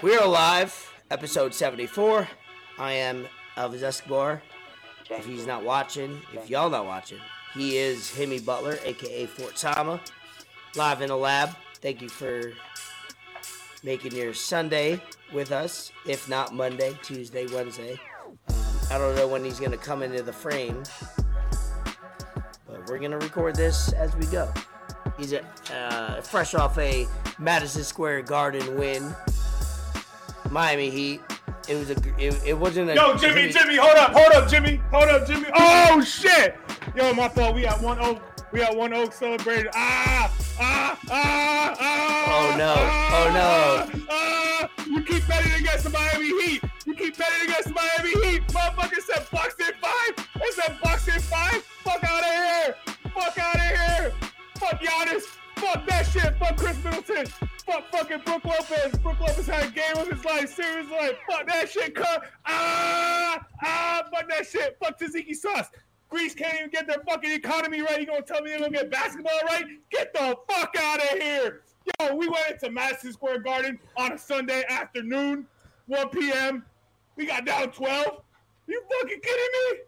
We are live, episode 74. I am Elvis Escobar. If he's not watching, if y'all not watching, he is Himmy Butler, aka Fort Sama, live in the lab. Thank you for making your Sunday with us, if not Monday, Tuesday, Wednesday. Um, I don't know when he's going to come into the frame, but we're going to record this as we go. He's uh, fresh off a Madison Square Garden win Miami Heat. It was a. It, it wasn't a. Yo, Jimmy, Jimmy, Jimmy, hold up, hold up, Jimmy, hold up, Jimmy. Oh shit! Yo, my fault. We got one oak. We got one oak celebrated. Ah, ah, ah, ah. Oh no! Ah, oh no! Ah, you keep betting against the Miami Heat. You keep betting against the Miami Heat. Motherfucker said Bucks in five. They said Bucks in five. Fuck out of here. Fuck out of here. Fuck Giannis. Fuck that shit. Fuck Khris Middleton. Fuck fucking Brook Lopez. Brook Lopez had a game of his life. Serious life. Fuck that shit. Cut. Ah, ah. Fuck that shit. Fuck Tzatziki sauce. Greece can't even get their fucking economy right. You gonna tell me they're gonna get basketball right? Get the fuck out of here. Yo, we went into Madison Square Garden on a Sunday afternoon, 1 p.m. We got down 12. You fucking kidding me?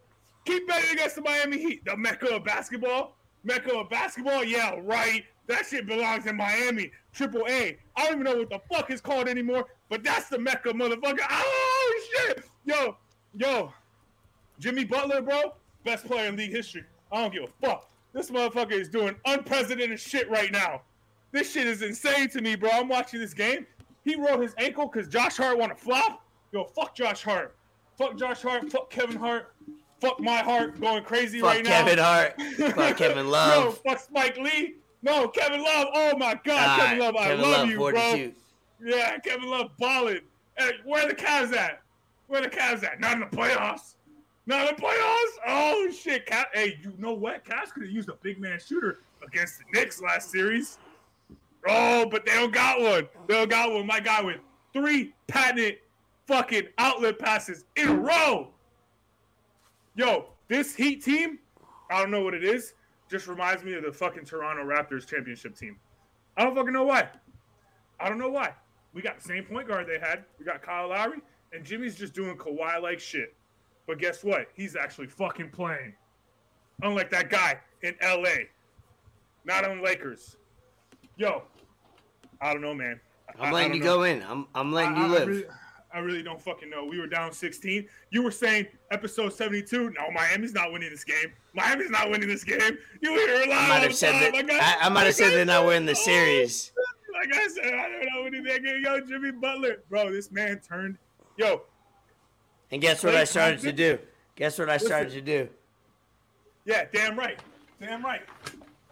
Keep betting against the Miami Heat, the mecca of basketball. Mecca of basketball? Yeah, right. That shit belongs in Miami. Triple A. I don't even know what the fuck it's called anymore, but that's the mecca, motherfucker. Oh, shit. Yo, yo. Jimmy Butler, bro, best player in league history. I don't give a fuck. This motherfucker is doing unprecedented shit right now. This shit is insane to me, bro. I'm watching this game. He rolled his ankle because Josh Hart want to flop. Yo, fuck Josh Hart. Fuck Josh Hart. Fuck Kevin Hart. Fuck my heart going crazy Fuck right now. Fuck Kevin Hart. Fuck Kevin Yo, Love. fuck Spike Lee. No, Kevin Love. Oh my God, Kevin Love. I Kevin love Love, you, 42. bro. Yeah, Kevin Love balling. Hey, where the Cavs at? Where the Cavs at? Not in the playoffs. Not in the playoffs. Oh shit, Cav. Hey, you know what? Cavs could have used a big man shooter against the Knicks last series. Oh, but they don't got one. They don't got one. My guy with three patented fucking outlet passes in a row. Yo, this Heat team, I don't know what it is. Just reminds me of the fucking Toronto Raptors championship team. I don't fucking know why. I don't know why. We got the same point guard they had. We got Kyle Lowry, and Jimmy's just doing Kawhi like shit. But guess what? He's actually fucking playing. Unlike that guy in LA. Not on Lakers. Yo, I don't know, man. I- I'm I letting don't you know. go in. I'm I'm letting I- you I- I live. really, I really don't fucking know. We were down 16. You were saying episode 72. No, Miami's not winning this game. Miami's not winning this game. You were here live. I might have said that. Like I, I might have said they're not winning the series. Like I said, I don't know winning that game. Yo, Jimmy Butler, bro, this man turned. Yo, And guess what I started to do? Guess what I started Listen. to do? yeah, damn right, damn right.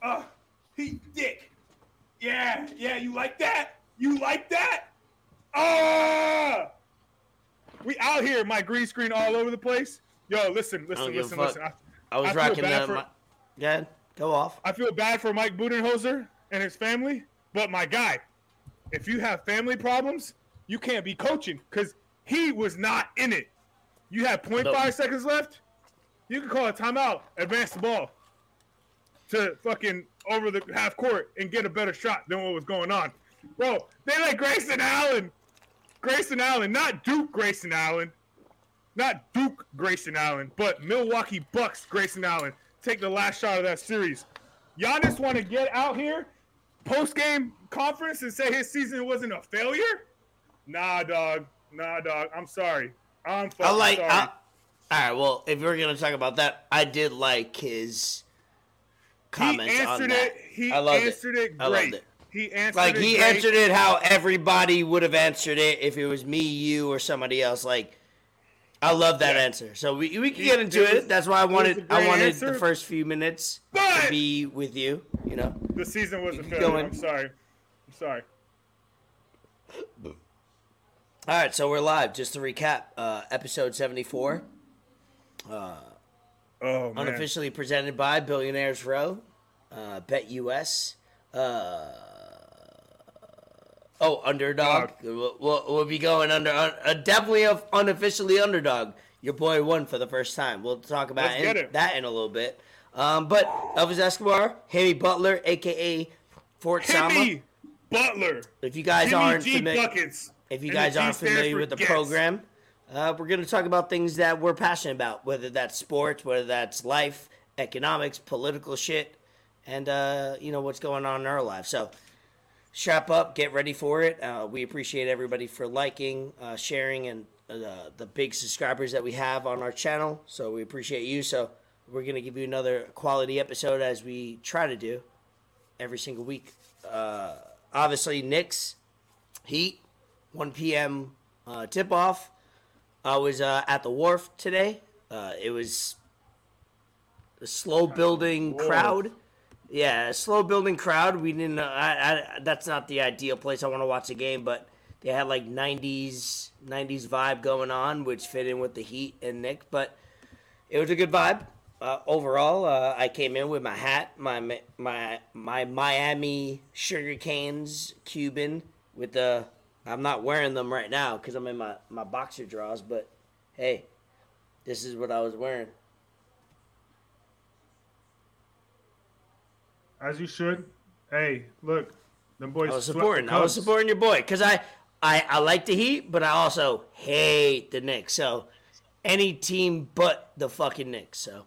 Uh, he dick. Yeah, yeah, you like that? You like that? Ah! We out here, my green screen all over the place. Yo, listen, listen, listen, listen. I, I was I rocking for- My, go. Go off. I feel bad for Mike Budenholzer and his family, but my guy, if you have family problems, you can't be coaching because he was not in it. You have 0.5 No. seconds left. You can call a timeout, advance the ball to fucking over the half court and get a better shot than what was going on. Bro, they let Grayson Allen, Grayson Allen, not Duke Grayson Allen, not Duke Grayson Allen, but Milwaukee Bucks Grayson Allen take the last shot of that series. Giannis want to get out here post game conference and say his season wasn't a failure? Nah, dog. Nah, dog. I'm sorry. I'm fucking I like. sorry. I, all right. Well, if we're gonna talk about that, I did like his comments he on answered that. it. He I loved answered it, I great. loved it. He answered Like he great. answered it how everybody would have answered it if it was me, you, or somebody else. Like, I love that Yeah. answer. So we we can He- get into it was- That's why I wanted I wanted answer. the first few minutes to be with you. You know. The season was a failure. I'm sorry. I'm sorry. All right, so we're live. Just to recap, uh, episode seventy four. Oh man. unofficially presented by Billionaires Row, uh, Bet US. Uh, oh, underdog. We'll, we'll, we'll be going under. Uh, definitely a unofficially underdog. Your boy won for the first time. We'll talk about in- that in a little bit. Um, but Elvis Escobar, Hammy Butler, aka Fort Sama. Timmy Butler. If you guys aren't familiar. If you guys aren't familiar with the guess. program, uh, we're going to talk about things that we're passionate about, whether that's sports, whether that's life, economics, political shit, and uh, you know what's going on in our lives. So strap up, get ready for it. Uh, we appreciate everybody for liking, uh, sharing, and uh, the big subscribers that we have on our channel. So we appreciate you. So we're going to give you another quality episode as we try to do every single week. Uh, obviously, Knicks, Heat, 1 p.m. Uh, tip off. I was uh, at the wharf today. Uh, it was a slow building crowd. Yeah, slow building crowd. We didn't. I, I, that's not the ideal place I want to watch a game, but they had like '90s '90s vibe going on, which fit in with the Heat and Nick. But it was a good vibe uh, overall. Uh, I came in with my hat, my my my Miami Sugar Canes Cuban with the. I'm not wearing them right now because I'm in my my boxer drawers. But hey, this is what I was wearing. As you should. Hey, look, them boys. I was supporting. I was supporting your boy because I, I I like the Heat, but I also hate the Knicks. So any team but the fucking Knicks. So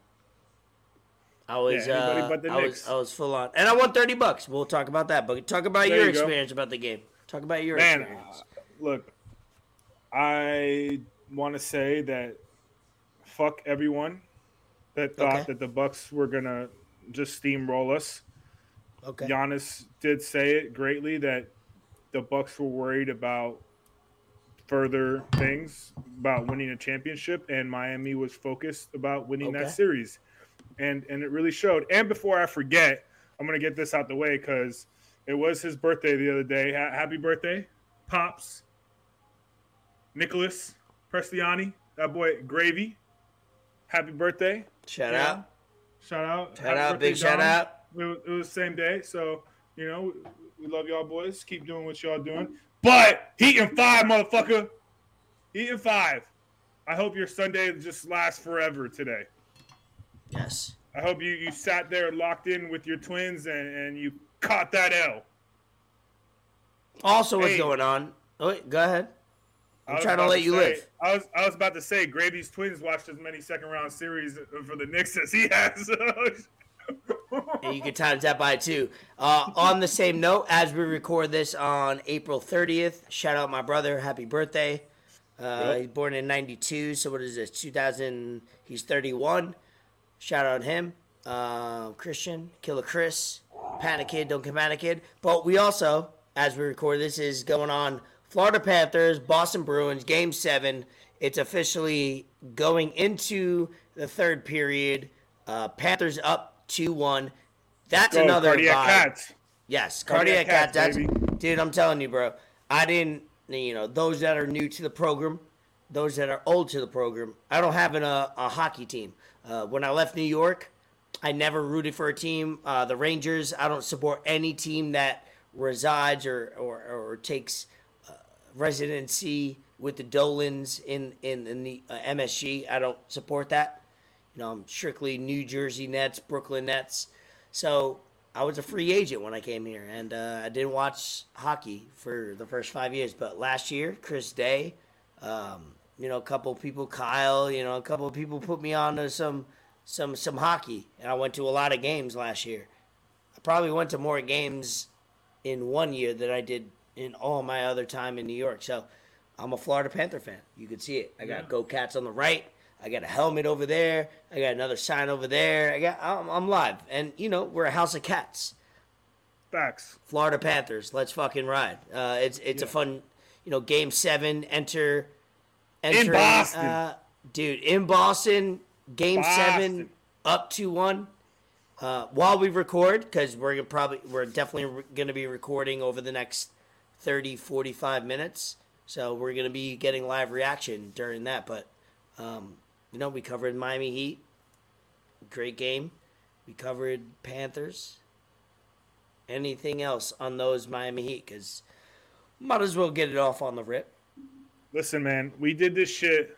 I was Yeah, uh, but the I was I was full on, and I won thirty bucks. We'll talk about that. But talk about There your you go. experience about the game. Talk about your Man, experience. uh, look, I want to say that fuck everyone that thought Okay. that the Bucks were gonna just steamroll us. Okay. Giannis did say it greatly that the Bucks were worried about further things about winning a championship, and Miami was focused about winning Okay. that series, and and it really showed. And before I forget, I'm gonna get this out the way because it was his birthday the other day. Ha- happy birthday, pops, Nicholas Prestiani, that boy Gravy. Happy birthday! Shout Yeah. out. Shout out! Shout Happy out. birthday, Big shout out. It was, it was the same day, so you know we love y'all boys. Keep doing what y'all doing. But Heat and five, motherfucker. Heat and five. I hope your Sunday just lasts forever today. Yes. I hope you, you sat there locked in with your twins and, and you caught that L. Also, what's Hey. going on? Oh, wait, go ahead. I'm trying to let you say- live. I was I was about to say Gravy's twins watched as many second round series for the Knicks as he has. And you can times that by two. Uh, on the same note, as we record this on April 30th, shout out my brother. Happy birthday. Uh. He's born in 92, so what is this? 2000. He's 31. Shout out him. Uh, Christian, Killer Chris, Panic Kid, Don't Get Panic Kid. But we also, as we record this, is going on Florida Panthers, Boston Bruins, Game 7. It's officially going into the third period. Uh, Panthers up 2 1. That's Go, another cardiac vibe. cats. Yes, Cardiac cardiac, cat. cats, That's dude. I'm telling you, bro. I didn't. You know, those that are new to the program, those that are old to the program. I don't have an, uh, a hockey team. Uh, when I left New York, I never rooted for a team. Uh, the Rangers. I don't support any team that resides or or, or takes uh, residency with the Dolans in in, in the uh, MSG. I don't support that. You know, I'm strictly New Jersey Nets, Brooklyn Nets. So I was a free agent when I came here, and uh, I didn't watch hockey for the first five years. But last year, Chris Day, um, you know, a couple people, Kyle, you know, a couple of people put me on to some some some hockey, and I went to a lot of games last year. I probably went to more games in one year than I did in all my other time in New York. So I'm a Florida Panther fan. You can see it. I got Yeah. Go Cats on the right. I got a helmet over there. I got another sign over there. I got I'm, I'm live, and you know we're a house of cats. Facts. Florida Panthers. Let's fucking ride. Uh, it's it's a fun, you know, game seven. Enter, entering, Boston. Uh, dude. In Boston, game seven, up two one. Uh, while we record, because we're gonna probably we're definitely re- gonna be recording over the next 30, 45 minutes. So we're gonna be getting live reaction during that. But um, you know, we covered Miami Heat. Great game. We covered Panthers anything else on those Miami Heat because might as well get it off on the rip. Listen, man, we did this shit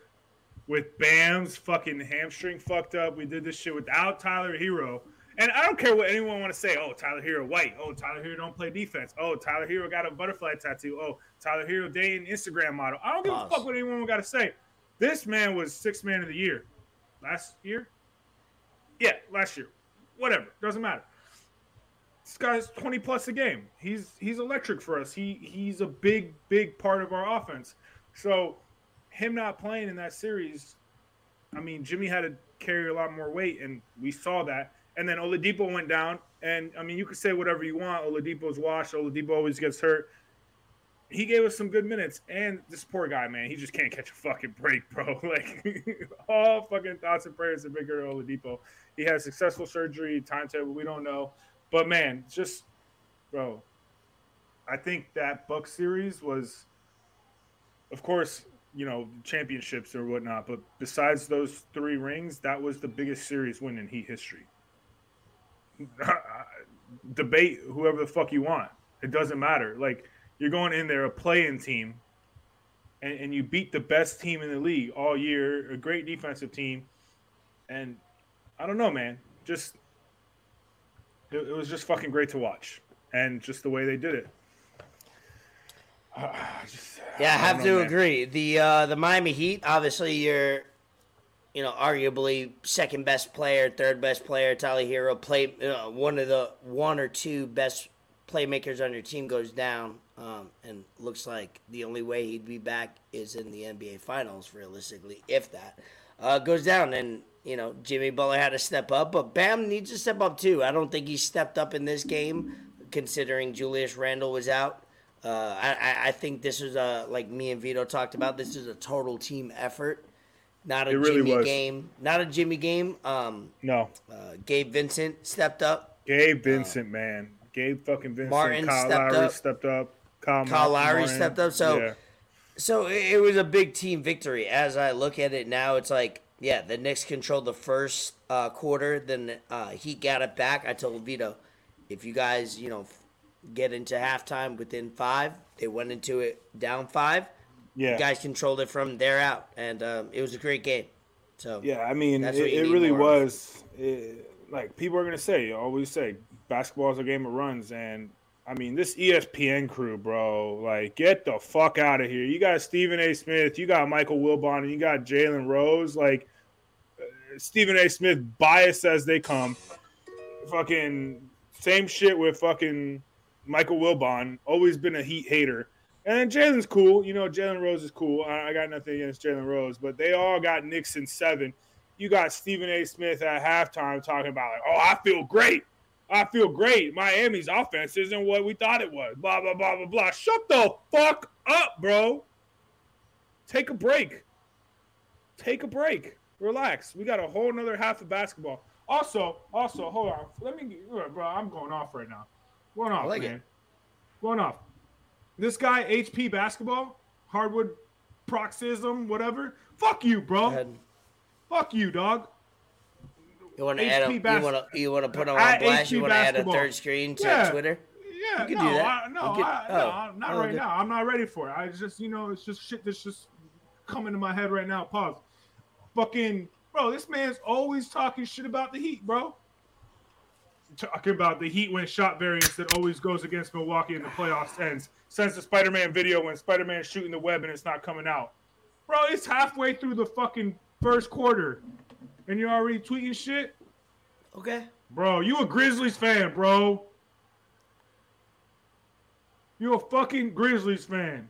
with Bam's fucking hamstring fucked up. We did this shit without Tyler Herro, And I don't care what anyone want to say. Oh, Tyler Herro white. Oh, Tyler Herro don't play defense. Oh, Tyler Hero got a butterfly tattoo. Oh, Tyler Herro dating Instagram model. I don't give Pause. a fuck what anyone got to say. This man was six man of the year last year. Yeah, last year. Whatever, doesn't matter. This guy's twenty plus a game. He's he's electric for us. He he's a big big part of our offense. So him not playing in that series, I mean, Jimmy had to carry a lot more weight, and we saw that. And then Oladipo went down, and I mean, you could say whatever you want. Oladipo's washed. Oladipo always gets hurt. He gave us some good minutes, and this poor guy, man, he just can't catch a fucking break, bro. Like all fucking thoughts and prayers to Victor Oladipo. He had successful surgery, timetable we don't know, but man, just bro, I think that Buck series was, of course, you know, championships or whatnot. But besides those three rings, that was the biggest series win in Heat history. Debate whoever the fuck you want. It doesn't matter. Like you're going in there a playing team, and, and you beat the best team in the league all year, a great defensive team, and I don't know, man. Just it, it was just fucking great to watch, and just the way they did it. just, yeah, I have know, to man. agree. The uh, the Miami Heat, obviously, you're, you know, arguably second best player, third best player. Tyler Herro play uh, one of the one or two best playmakers on your team goes down, um, and looks like the only way he'd be back is in the NBA Finals, realistically, if that uh, goes down. And you know, Jimmy Butler had to step up, but Bam needs to step up too. I don't think he stepped up in this game, considering Julius Randle was out. Uh, I, I think this is a like me and Vito talked about. This is a total team effort, not a really Jimmy was. game. Not a Jimmy game. Um, no. Uh, Gabe Vincent stepped up. Gabe Vincent, uh, man. Gabe fucking Vincent. Martin Kyle stepped Lowry up. stepped up. Kyle, Kyle Lowry Martin. stepped up. So, yeah. so it was a big team victory. As I look at it now, it's like, yeah, the Knicks controlled the first uh, quarter. Then uh, Heat got it back. I told Vito, if you guys, you know, get into halftime within five. They went into it down five. Yeah, guys controlled it from there out, and um, it was a great game. So yeah, I mean, it, it really was. It, like people are gonna say, always say, basketball is a game of runs, and I mean, this ESPN crew, bro, like, get the fuck out of here. You got Stephen A. Smith, you got Michael Wilbon, and you got Jalen Rose. Like, uh, Stephen A. Smith, biased as they come. Fucking same shit with fucking Michael Wilbon, always been a Heat hater. And Jalen's cool. You know, Jalen Rose is cool. I, I got nothing against Jalen Rose, but they all got Knicks seven. You got Stephen A. Smith at halftime talking about, like, oh, I feel great. I feel great. Miami's offense isn't what we thought it was. Blah, blah, blah, blah, blah. Shut the fuck up, bro. Take a break. Take a break. Relax. We got a whole nother half of basketball. Also, also, hold on. Let me, bro, I'm going off right now. Going off, like man. It. Going off. This guy, HP basketball, hardwood paroxysm, whatever. Fuck you, bro. Fuck you, dog. You want to add a, bas- you want to you want to put on blast? You want to add a third screen to yeah. Twitter? Yeah, you can no, do that. I, no, can, I, oh, no, not oh, right now. I'm not ready for it. I just, you know, it's just shit that's just coming to my head right now. Pause. Fucking, bro, this man's always talking shit about the Heat, bro talking about the Heat when shot variance that always goes against Milwaukee in the playoffs ends. Since the Spider-Man video when Spider-Man shooting the web and it's not coming out, bro. It's halfway through the fucking first quarter, and you're already tweeting shit. Okay, bro. You a Grizzlies fan, bro? You a fucking Grizzlies fan?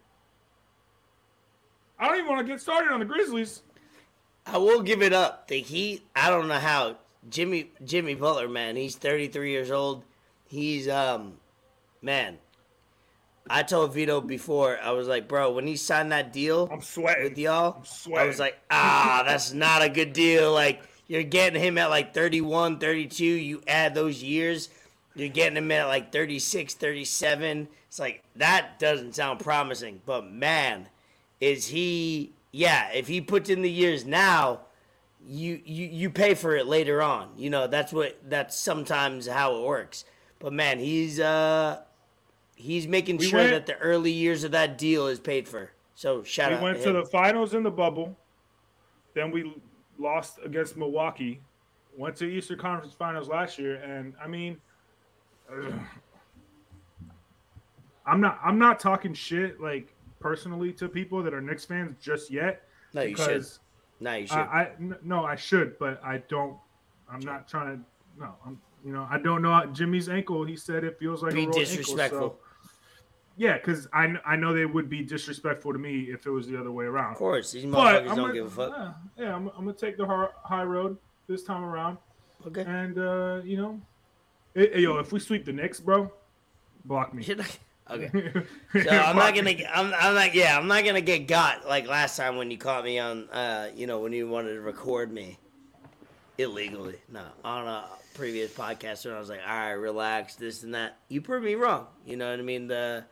I don't even want to get started on the Grizzlies. I will give it up. The Heat. I don't know how Jimmy Jimmy Butler, man, he's 33 years old. He's um, man. I told Vito before, I was like, bro, when he signed that deal I'm sweating. with y'all, I'm sweating. I was like, ah, that's not a good deal. Like, you're getting him at like 31, 32. You add those years, you're getting him at like 36, 37. It's like, that doesn't sound promising. But man, is he, yeah, if he puts in the years now, you, you you pay for it later on. You know, that's what that's sometimes how it works. But man, he's uh he's making we sure went, that the early years of that deal is paid for. So shout we out. We went to, to the finals in the bubble. Then we lost against Milwaukee went to Eastern Conference Finals last year, and I mean, ugh. I'm not I'm not talking shit like personally to people that are Knicks fans just yet. No, you should. No, you should. I, I no, I should, but I don't. I'm not trying to. No, I'm. You know, I don't know Jimmy's ankle. He said it feels like Be a disrespectful. Ankle, so, yeah, because I I know they would be disrespectful to me if it was the other way around. of course, these motherfuckers don't gonna, give a fuck. Yeah, yeah I'm, I'm gonna take the high, road this time around, Okay. and uh, you know, eh, eh, yo, if we sweep the Knicks, bro, block me. Okay. So I'm not gonna. get- I'm, I'm not. Yeah, I'm not gonna get got like last time when you caught me on. Uh, you know, when you wanted to record me illegally. No, on a previous podcast when I was like, all right, relax, this and that. You proved me wrong. You know what I mean? The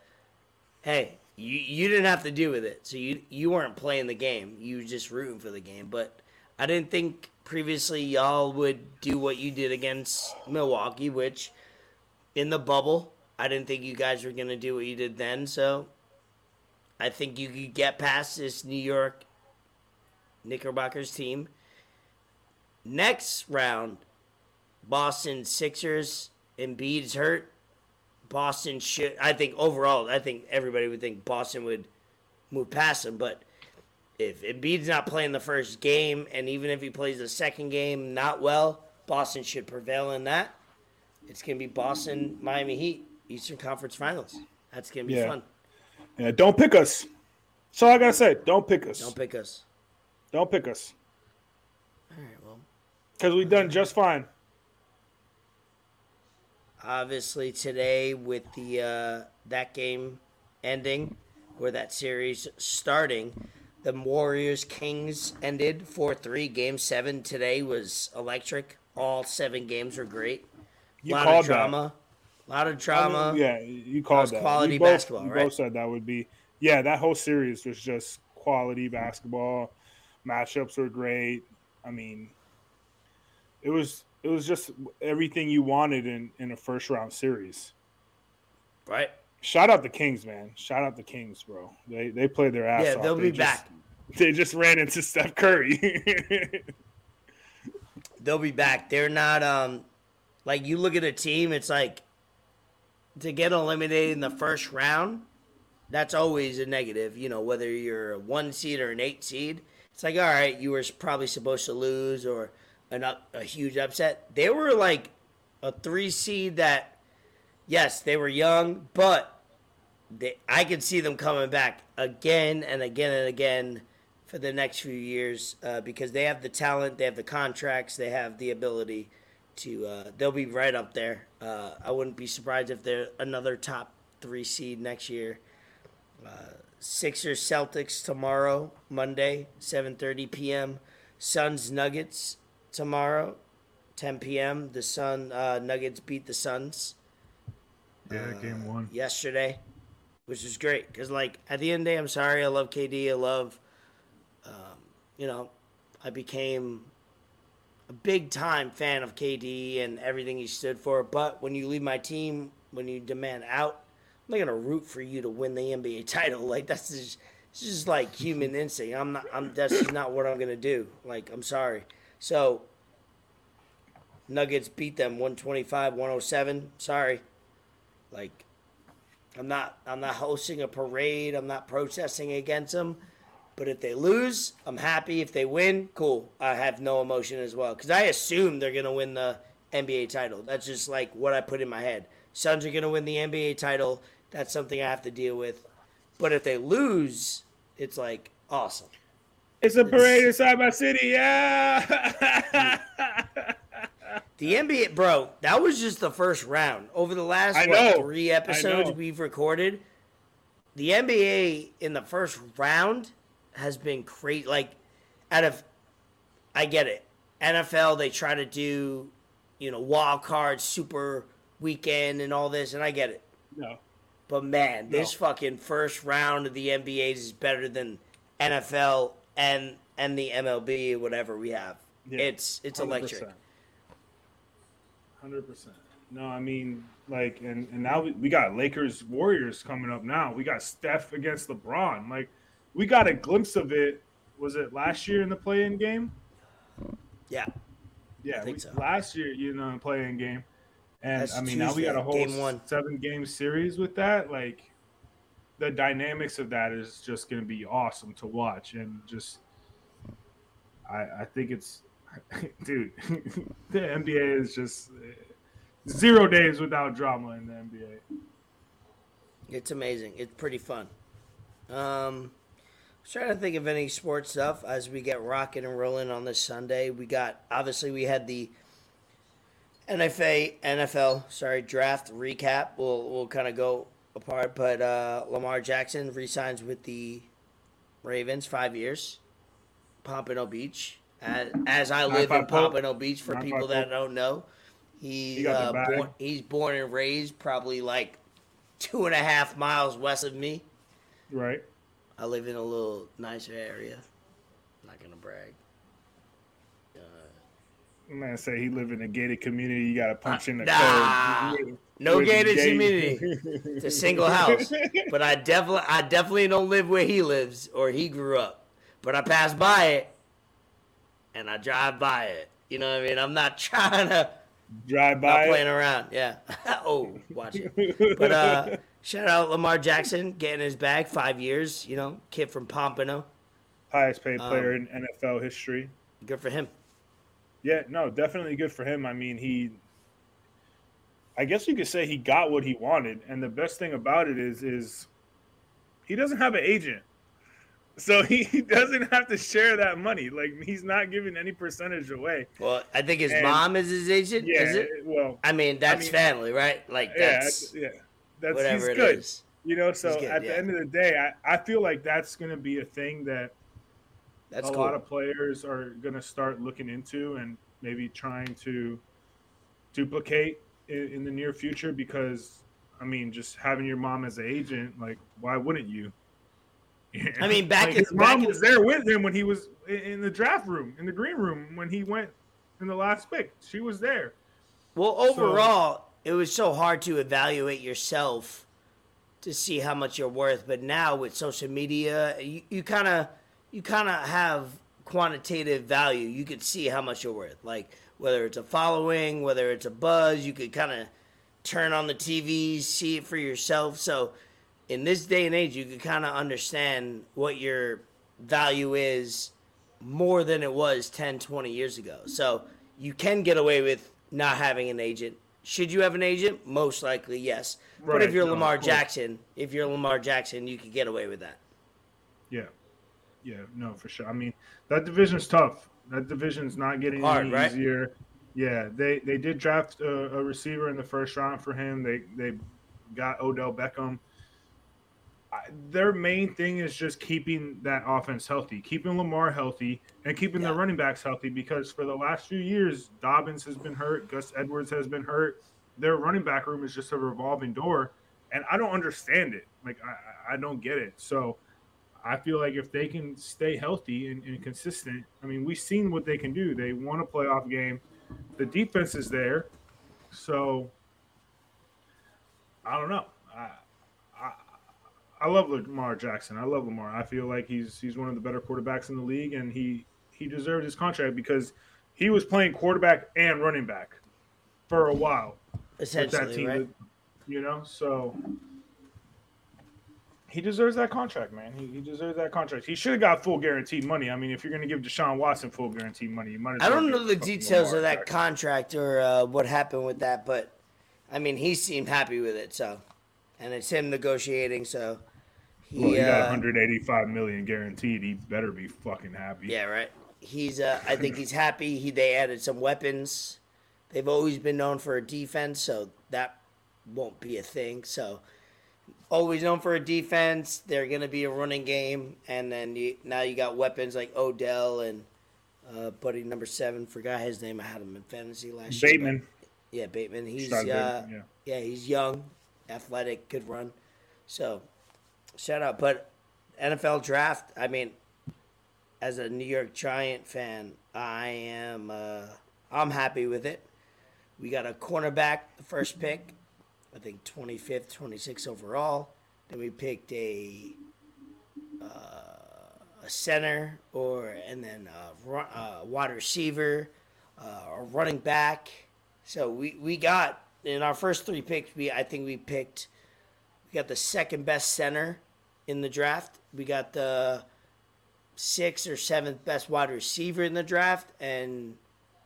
hey, you you didn't have to do with it. So you you weren't playing the game. You were just rooting for the game. But I didn't think previously y'all would do what you did against Milwaukee, which in the bubble. I didn't think you guys were gonna do what you did then, so I think you could get past this New York Knickerbockers team. Next round, Boston Sixers. Embiid's hurt. Boston should. I think overall, I think everybody would think Boston would move past them. But if Embiid's not playing the first game, and even if he plays the second game not well, Boston should prevail in that. It's gonna be Boston Miami Heat Eastern Conference Finals. That's gonna be Yeah. fun. Yeah, don't pick us. That's all I gotta say. Don't pick us. Don't pick us. Don't pick us All right. Well, because we've done just fine. Obviously today with the uh, that game ending or that series starting, the Warriors Kings ended four three. Game seven today was electric. All seven games were great. You a lot called of drama. A lot of drama. yeah, you called that. quality We both, basketball, we right? both said that would be. Yeah, that whole series was just quality basketball. Matchups were great. I mean, it was it was just everything you wanted in in a first round series. Right. Shout out the Kings, man. Shout out the Kings, bro. They they played their ass Yeah, off. they'll They be just- back. They just ran into Steph Curry. they'll be back. They're not um like you look at a team, it's like to get eliminated in the first round, that's always a negative, you know, whether you're a one seed or an eight seed. It's like, all right, you were probably supposed to lose or an a huge upset. They were like a three seed that, yes, they were young, but they, I could see them coming back again and again and again for the next few years uh, because they have the talent, they have the contracts, they have the ability to. Uh, they'll be right up there. Uh, I wouldn't be surprised if they're another top three seed next year. Uh, Sixers Celtics tomorrow, Monday, 7:30 p.m. Suns Nuggets tomorrow, 10 p.m. The Sun uh, Nuggets beat the Suns yeah, game one. yesterday, which is great because like at the end of the day, I'm sorry, I love KD, I love, um, you know, I became a big time fan of KD and everything he stood for. But when you leave my team, when you demand out, I'm not gonna root for you to win the NBA title. Like that's just, it's just like human instinct. I'm not. I'm. That's just not what I'm gonna do. Like I'm sorry. So. Nuggets beat them 125-107. Sorry. Like I'm not I'm not hosting a parade. I'm not protesting against them. But if they lose, I'm happy. If they win, cool. I have no emotion as well because I assume they're gonna win the NBA title. That's just like what I put in my head. Suns are gonna win the NBA title. That's something I have to deal with. But if they lose, it's like awesome. It's a parade inside my city. Yeah. The NBA, bro, that was just the first round. Over the last what, three episodes we've recorded, the NBA in the first round has been crazy. Like, out of, I get it. NFL, they try to do, you know, wild card, super weekend, and all this, and I get it. no. But man, this fucking first round of the NBA is better than NFL and and the MLB, whatever we have. Yeah, it's it's electric. Hundred percent. No, I mean, like, and and now we, we got Lakers Warriors coming up. Now we got Steph against LeBron. Like, we got a glimpse of it. Was it last year in the play-in game? Yeah. Yeah, think we, so. last year, you know, playing game, and That's I mean now we got a whole game one. seven game series with that. Like, the dynamics of that is just going to be awesome to watch, and just, I I think it's, dude, the NBA is just uh, zero days without drama in the NBA. It's amazing. It's pretty fun. Um, I was trying to think of any sports stuff as we get rocking and rolling on this Sunday. We got obviously we had the NFA NFL sorry draft recap. We'll we'll kind of go apart, but uh, Lamar Jackson resigns with the Ravens five years, Pompano Beach. As, as I live in. Pompano Beach, for people that don't know, he, He uh, born, he's born and raised probably like two and a half miles west of me. Right? I live in a little nicer area. Not gonna brag. Man, say he live in a gated community. You got to punch in the Nah. code. No gated gate. community. It's a single house. But I definitely, I definitely don't live where he lives or he grew up. But I pass by it, and I drive by it. You know what I mean? I'm not trying to, Drive by not by. playing it. around. Yeah. oh, watch it. But uh, shout out Lamar Jackson getting his bag. Five years. You know, kid from Pompano. Highest paid Um, player in NFL history. Good for him. Yeah, no, definitely good for him. I mean, he. I guess you could say he got what he wanted, and the best thing about it is, is he doesn't have an agent, so he doesn't have to share that money. Like he's not giving any percentage away. Well, I think his And- mom is his agent. Yeah, Is it? well, I mean, that's mean- family, right? Like that's yeah, that's whatever he's good. is. You know, so good, at yeah. the end of the day, I, I feel like that's going to be a thing that That's a cool. lot of players are going to start looking into and maybe trying to duplicate in, in the near future because I mean just having your mom as an agent like why wouldn't you I mean, back Like, in- his mom back in- was there with him when he was in, in the draft room in the green room when he went in the last pick she was there well, overall, it was so hard to evaluate yourself to see how much you're worth. But now with social media, you kind of you kind of have quantitative value. You could see how much you're worth. Like whether it's a following, whether it's a buzz, you could kind of turn on the TV, see it for yourself. So in this day and age, you could kind of understand what your value is more than it was 10, 20 years ago. So you can get away with not having an agent. Should you have an agent? Most likely, yes. but if you're no, Lamar. Jackson, if you're Lamar Jackson, you could get away with that. yeah yeah no for sure I mean that division's tough that division's not getting Hard, any right? easier yeah they they did draft a, a receiver in the first round for him they they got Odell Beckham I, their main thing is just keeping that offense healthy, keeping Lamar healthy, and keeping Yeah. the running backs healthy. Because for the last few years, Dobbins has been hurt, Gus Edwards has been hurt. Their running back room is just a revolving door, and I don't understand it. Like I, I I don't get it. So I feel like if they can stay healthy and, and consistent, I mean, we've seen what they can do. They won a playoff game. The defense is there, so I don't know. I, I I love Lamar Jackson. I love Lamar. I feel like he's he's one of the better quarterbacks in the league, and he he deserved his contract because he was playing quarterback and running back for a while with that Essentially, team. right? You know, so he deserves that contract, man. He, he deserves that contract. He should have got full guaranteed money. I mean, if you're going to give Deshaun Watson full guaranteed money, you might. As I don't know the details of that contract or uh, what happened with that, but I mean, he seemed happy with it. So, and it's him negotiating. So, he, Well, he got uh, 185 million guaranteed. He better be fucking happy. yeah, right. He's, uh, I think he's happy. He they added some weapons. They've always been known for a defense, so that won't be a thing. So, always known for a defense. They're gonna be a running game, and then you, now you got weapons like Odell and uh, buddy number seven. Forgot his name. I had him in fantasy last year. but- Bateman. Yeah, Bateman. He's uh, Bateman, yeah. he's young, athletic, could run. So, shout out. But NFL draft. I mean, as a New York Giant fan, I am uh, I'm happy with it. We got a cornerback, the first pick. I think 25th, 26th overall. Then we picked a uh, a center or and then a, ru- uh, wide receiver, uh, our running back. So we, we got in our first three picks. We I think we picked we got the second best center in the draft. We got the sixth or seventh best wide receiver in the draft, and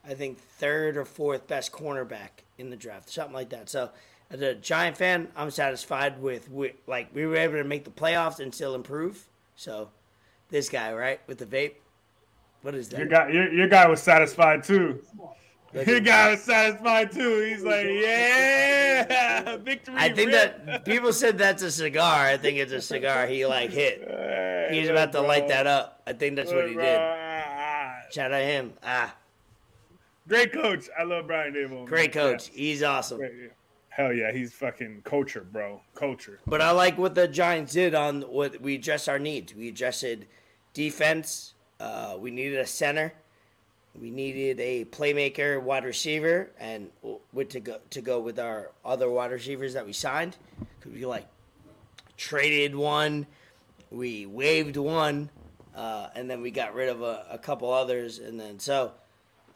I think third or fourth best cornerback in the draft, something like that. So, as a Giant fan, I'm satisfied with, with like we were able to make the playoffs and still improve. So, this guy, right, with the vape, what is that? Your guy, your, your guy was satisfied too. Your guy was satisfied too. He's like, yeah, victory. I think rip. that people said that's a cigar. I think it's a cigar he like hit. He's about to light that up. I think that's what he did. Shout out him. Ah, Great coach. I love Brian Daboll. great coach. He's awesome. Hell yeah, he's fucking culture, bro. Culture. But I like what the Giants did on what we addressed our needs. We adjusted defense. Uh, we needed a center. We needed a playmaker, wide receiver, and with to go to go with our other wide receivers that we signed. Cause we like traded one, we waived one, uh, and then we got rid of a, a couple others, and then so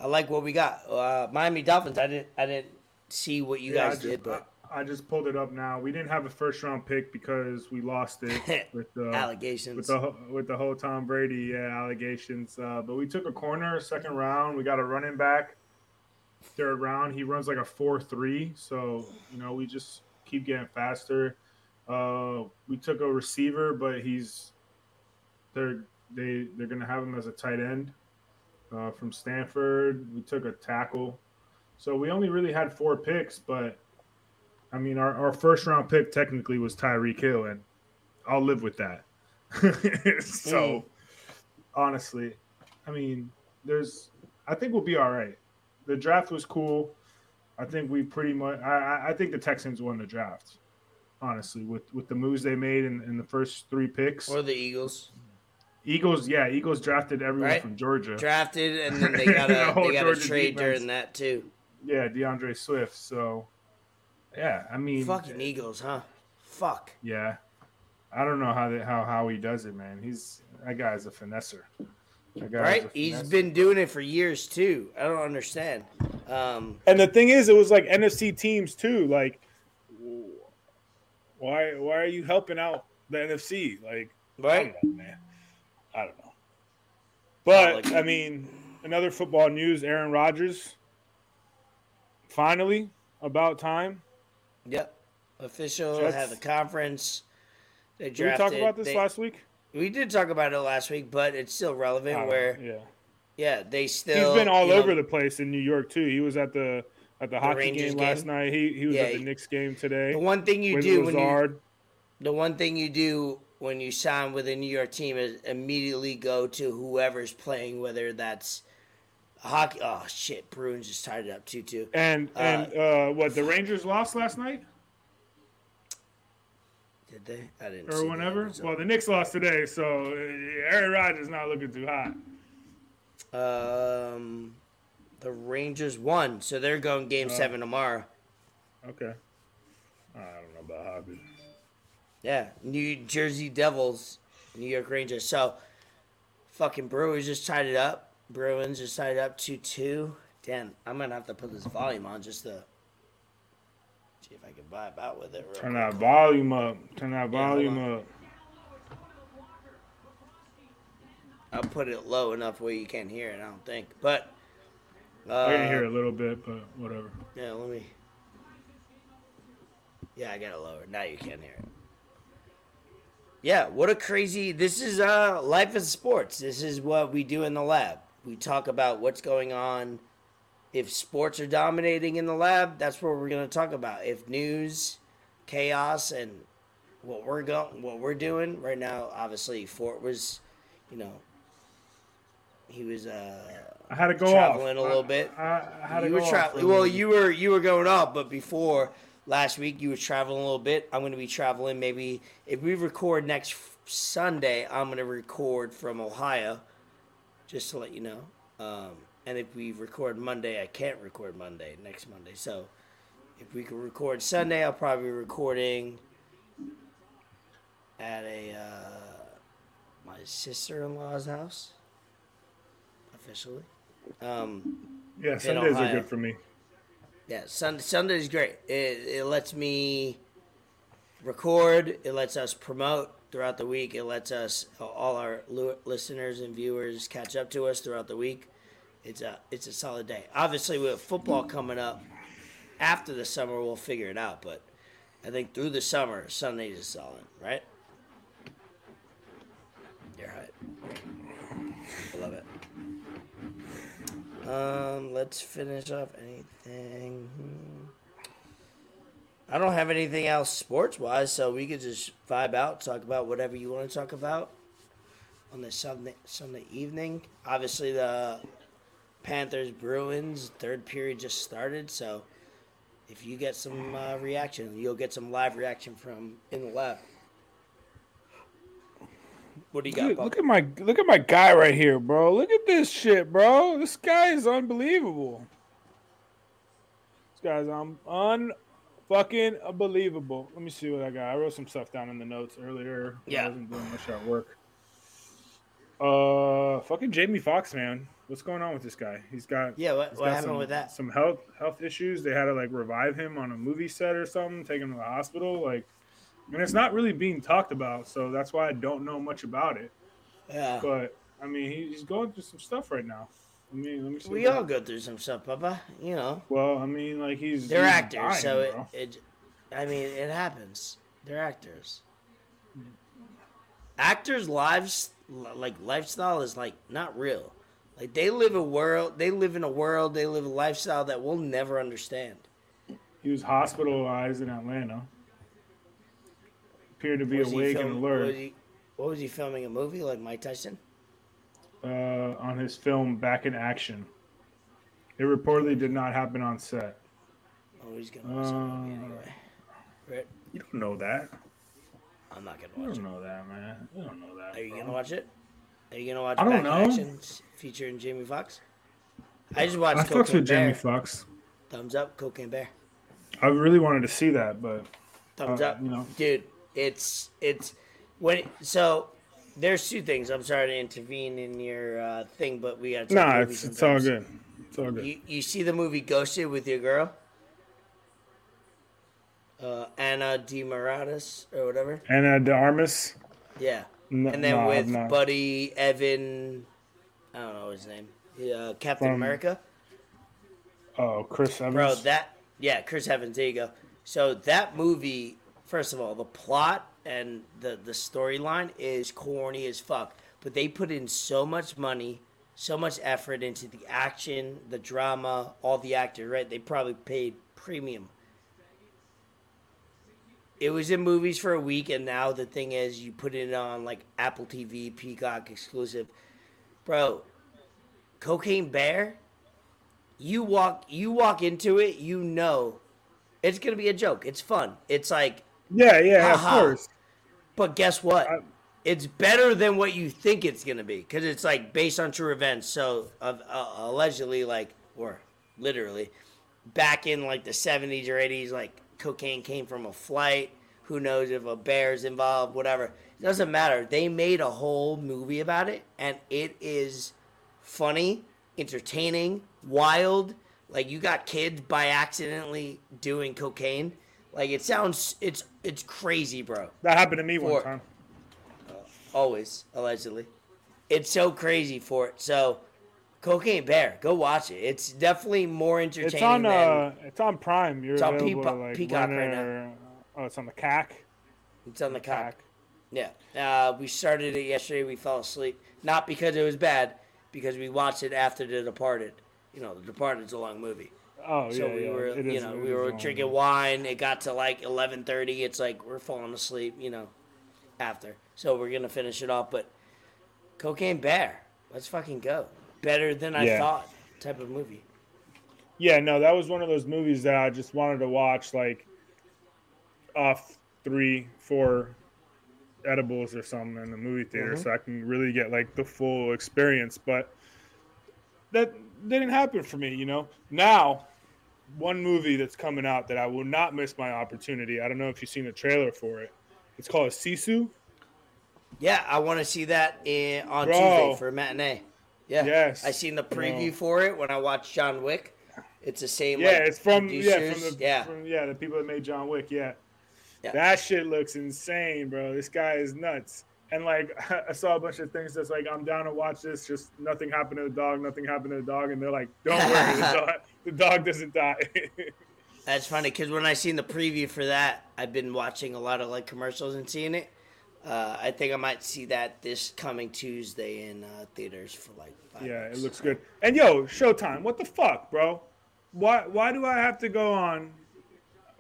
I like what we got. Uh, Miami Dolphins. I didn't I didn't see what you Yeah, guys I did, but I, I just pulled it up now. We didn't have a first round pick because we lost it with the allegations. with the with the whole Tom Brady yeah, allegations. Uh, but we took a corner, second round. We got a running back, third round. He runs like a four three. So you know we just keep getting faster. Uh, we took a receiver, but he's they're they they're gonna have him as a tight end uh, from Stanford. We took a tackle. So we only really had four picks, but I mean, our, our first round pick technically was Tyreek Hill, and I'll live with that. so mm. honestly, I mean, there's, I think we'll be all right. The draft was cool. I think we pretty much, I, I- think the Texans won the draft. Honestly, with with the moves they made in, in the first three picks, or the Eagles. Eagles, yeah, Eagles drafted everyone Right. from Georgia. drafted, and then they got a whole they got a trade defense. during that too. Yeah, D'Andre Swift. So, yeah, I mean, Fucking Eagles, huh? Fuck. Yeah, I don't know how they, how how he does it, man. He's that guy's a finesser. That guy is Right? a He's finesser. been doing it for years too. I don't understand. Um, And the thing is, it was like NFC teams too. Like, why why are you helping out the NFC? Like, I right? don't know, man. I don't know. But like- I mean, another football news: Aaron Rodgers. Finally, about time. Yep. Official Jets- had the conference. They Did we talk about this they- last week? We did talk about it last week, but it's still relevant. Don't where yeah. yeah, they still. He's been all you know, over the place in New York too. He was at the at the, hockey Rangers game last game? night. He he was Yeah, at the he- Knicks game today. The one thing you do when you the one thing you do when you sign with a New York team is immediately go to whoever's playing, whether that's hockey. Oh shit, Bruins just tied it up two two. and and uh, what the Rangers lost last night Did they? I didn't. or whenever. Well, the Knicks lost today, so uh, Aaron Rodgers not looking too hot. Um, the Rangers won, so they're going Game Oh. Seven tomorrow. Okay, I don't know about hockey. Yeah, New Jersey Devils, New York Rangers. So, fucking Bruins just tied it up. Bruins just tied up two two. Damn, I'm gonna have to put this volume on just to see if I can vibe out with it. Turn quick. that volume up. Turn that volume on. up. I'll put it low enough where you can't hear it. I don't think, but uh, I can hear a little bit, but whatever. Yeah, let me. Yeah, I got it lower. Now you can't hear it. Yeah, what a crazy. This is uh life is sports. This is what we do in the lab. We talk about what's going on. If sports are dominating in the lab, that's what we're going to talk about. If news, chaos, and what we're going, what we're doing right now. Obviously, Fort was, you know, he was uh I had to go Traveling off a little bit. I, I had you go were off traveling. Well, you were you were going up, but before last week you were traveling a little bit. I'm going to be traveling. Maybe if we record next Sunday, I'm going to record from Ohio, just to let you know. Um, and if we record Monday, I can't record Monday next Monday. So if we can record Sunday, I'll probably be recording at a uh, my sister in law's house officially. Um, Yeah, Sundays are good for me. Yeah, Sunday Sunday is great. It, it lets me record. It lets us promote throughout the week. It lets us all our listeners and viewers catch up to us throughout the week. It's a it's a solid day. Obviously, with football coming up after the summer, we'll figure it out. But I think through the summer, Sundays is solid, right? You're right. I love it. Um, let's finish off anything. I don't have anything else sports wise, so we could just vibe out, talk about whatever you want to talk about on this Sunday Sunday evening. Obviously, the Panthers Bruins third period just started, so if you get some uh, reaction, you'll get some live reaction from in the lab. What do you got? Look, look, at my look at my guy right here, bro. Look at this shit, bro. This guy is unbelievable. This guy's um un fucking unbelievable. Let me see what I got. I wrote some stuff down in the notes earlier. Yeah, I wasn't doing much at work. Uh, fucking Jamie Foxx, man. What's going on with this guy? He's got yeah. What, what got happened some, with that? Some health health issues. They had to like revive him on a movie set or something, take him to the hospital. Like and it's not really being talked about, so that's why I don't know much about it. Yeah. But I mean, he's going through some stuff right now. I mean, let me see. We all go through some stuff, Papa. You know. Well, I mean, like he's they're he's actors, dying, so it, bro. it. I mean, it happens. They're actors. Actors' lives, like lifestyle, is like not real. Like they live a world. They live in a world. They live a lifestyle that we'll never understand. He was hospitalized in Atlanta appeared to be awake film- and alert Was he, what was he filming? A movie like Mike Tyson? Uh, on his film Back in Action. It reportedly did not happen on set. Oh, he's gonna watch Uh, anyway. Right? You don't know that. I'm not gonna watch it. You don't it. know that, man. You don't know that. Are you bro. gonna watch it? Are you gonna watch I don't Back in. Action featuring Jamie Foxx? I just watched I fucks Cocaine with Jamie Bear. Foxx. Thumbs up, Cocaine Bear. I really wanted to see that, but Thumbs Uh, up, you know. dude. It's it's when so. There's two things. I'm sorry to intervene in your uh, thing, but we got to. nah, it's it's all good. It's all good. You you see the movie Ghosted with your girl, uh, Anna De Maradas or whatever. Ana de Armas. Yeah, No, and then no, with Buddy Evan, I don't know his name. Uh, Captain From- America. Oh, Chris Evans. Bro, that yeah, Chris Evans. There you go. So that movie, first of all, the plot and the the storyline is corny as fuck, but they put in so much money, so much effort into the action, the drama, all the actors. Right? They probably paid premium. It was in movies for a week, and now the thing is, you put it on like Apple TV, Peacock exclusive, bro. Cocaine Bear you walk you walk into it, you know it's gonna be a joke. It's fun. It's like, yeah, yeah, of course. but guess what? I- it's better than what you think it's gonna be because it's like based on true events. So uh, uh, allegedly, like or literally, back in like the seventies or eighties, like cocaine came from a flight. Who knows if a bear's involved? Whatever. It doesn't matter. They made a whole movie about it, and it is funny, entertaining, wild. Like you got kids by accidentally doing cocaine. Like it sounds, it's it's crazy, bro. That happened to me one For- time. Always, allegedly. It's so crazy for it. So, Cocaine Bear, go watch it. It's definitely more entertaining It's on than. uh, it's on Prime. You're It's on Peapo- like Peacock right now. Oh, it's on the CAC. it's on the cock. CAC. Yeah. Uh, we started it yesterday. We fell asleep. Not because it was bad, because we watched it after The Departed. You know, The Departed's a long movie. Oh So yeah, we yeah. were, It you is- know, we were drinking wine. It got to like eleven thirty. It's like we're falling asleep, you know, after. So we're gonna finish it off. But Cocaine Bear, let's fucking go. Better than I Yeah. thought. Type of movie. Yeah, no, that was one of those movies that I just wanted to watch, like off three, four edibles or something in the movie theater, Mhm. so I can really get like the full experience. But that didn't happen for me, you know. Now, one movie that's coming out that I will not miss my opportunity. I don't know if you've seen the trailer for it. It's called Sisu. Yeah, I want to see that in, on Bro. Tuesday for a matinee. Yeah. Yes. I seen the preview No. for it when I watched John Wick. It's the same. Yeah, like, it's from yeah from the yeah. from, yeah the people that made John Wick. Yeah. Yeah. that shit looks insane, bro. This guy is nuts. And like I saw a bunch of things that's like I'm down to watch this. Just nothing happened to the dog. Nothing happened to the dog. And they're like, don't worry, the dog, the dog doesn't die. That's funny because when I seen the preview for that, I've been watching a lot of like commercials and seeing it. Uh, I think I might see that this coming Tuesday in uh, theaters for like. Five yeah, it looks good. And yo, Showtime, what the fuck, bro? Why why do I have to go on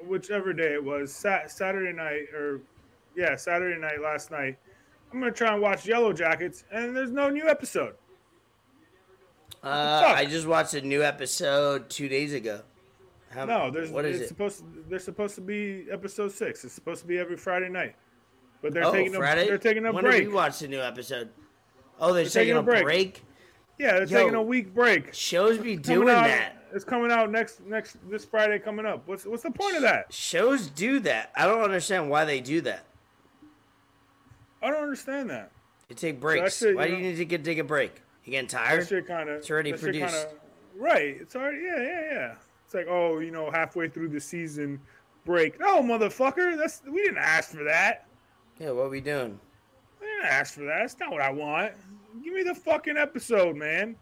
whichever day it was, Sat- Saturday night or yeah, Saturday night last night. I'm gonna try and watch Yellowjackets, and there's no new episode. Uh. I just watched a new episode two days ago. How, No, there's what is it's it? supposed to, there's supposed to be episode six. It's supposed to be every Friday night, but they're oh, taking Friday. a they're taking a when break. did we watch the new episode? Oh, they're, They're taking, taking a a break. break. Yeah, they're Yo. taking a week break. Shows be doing out- that. It's coming out next next this Friday coming up. What's what's the point of that? Shows do that. I don't understand why they do that. I don't understand that. You take breaks. shit, why you do you need to get take a break? You getting That tired? shit kind of. It's already produced. right. It's already. Yeah, yeah, yeah. It's like, oh, you know, halfway through the season break. No, motherfucker. That's we didn't ask for that. Yeah, what are we doing? I didn't ask for that. That's not what I want. Give me the fucking episode, man.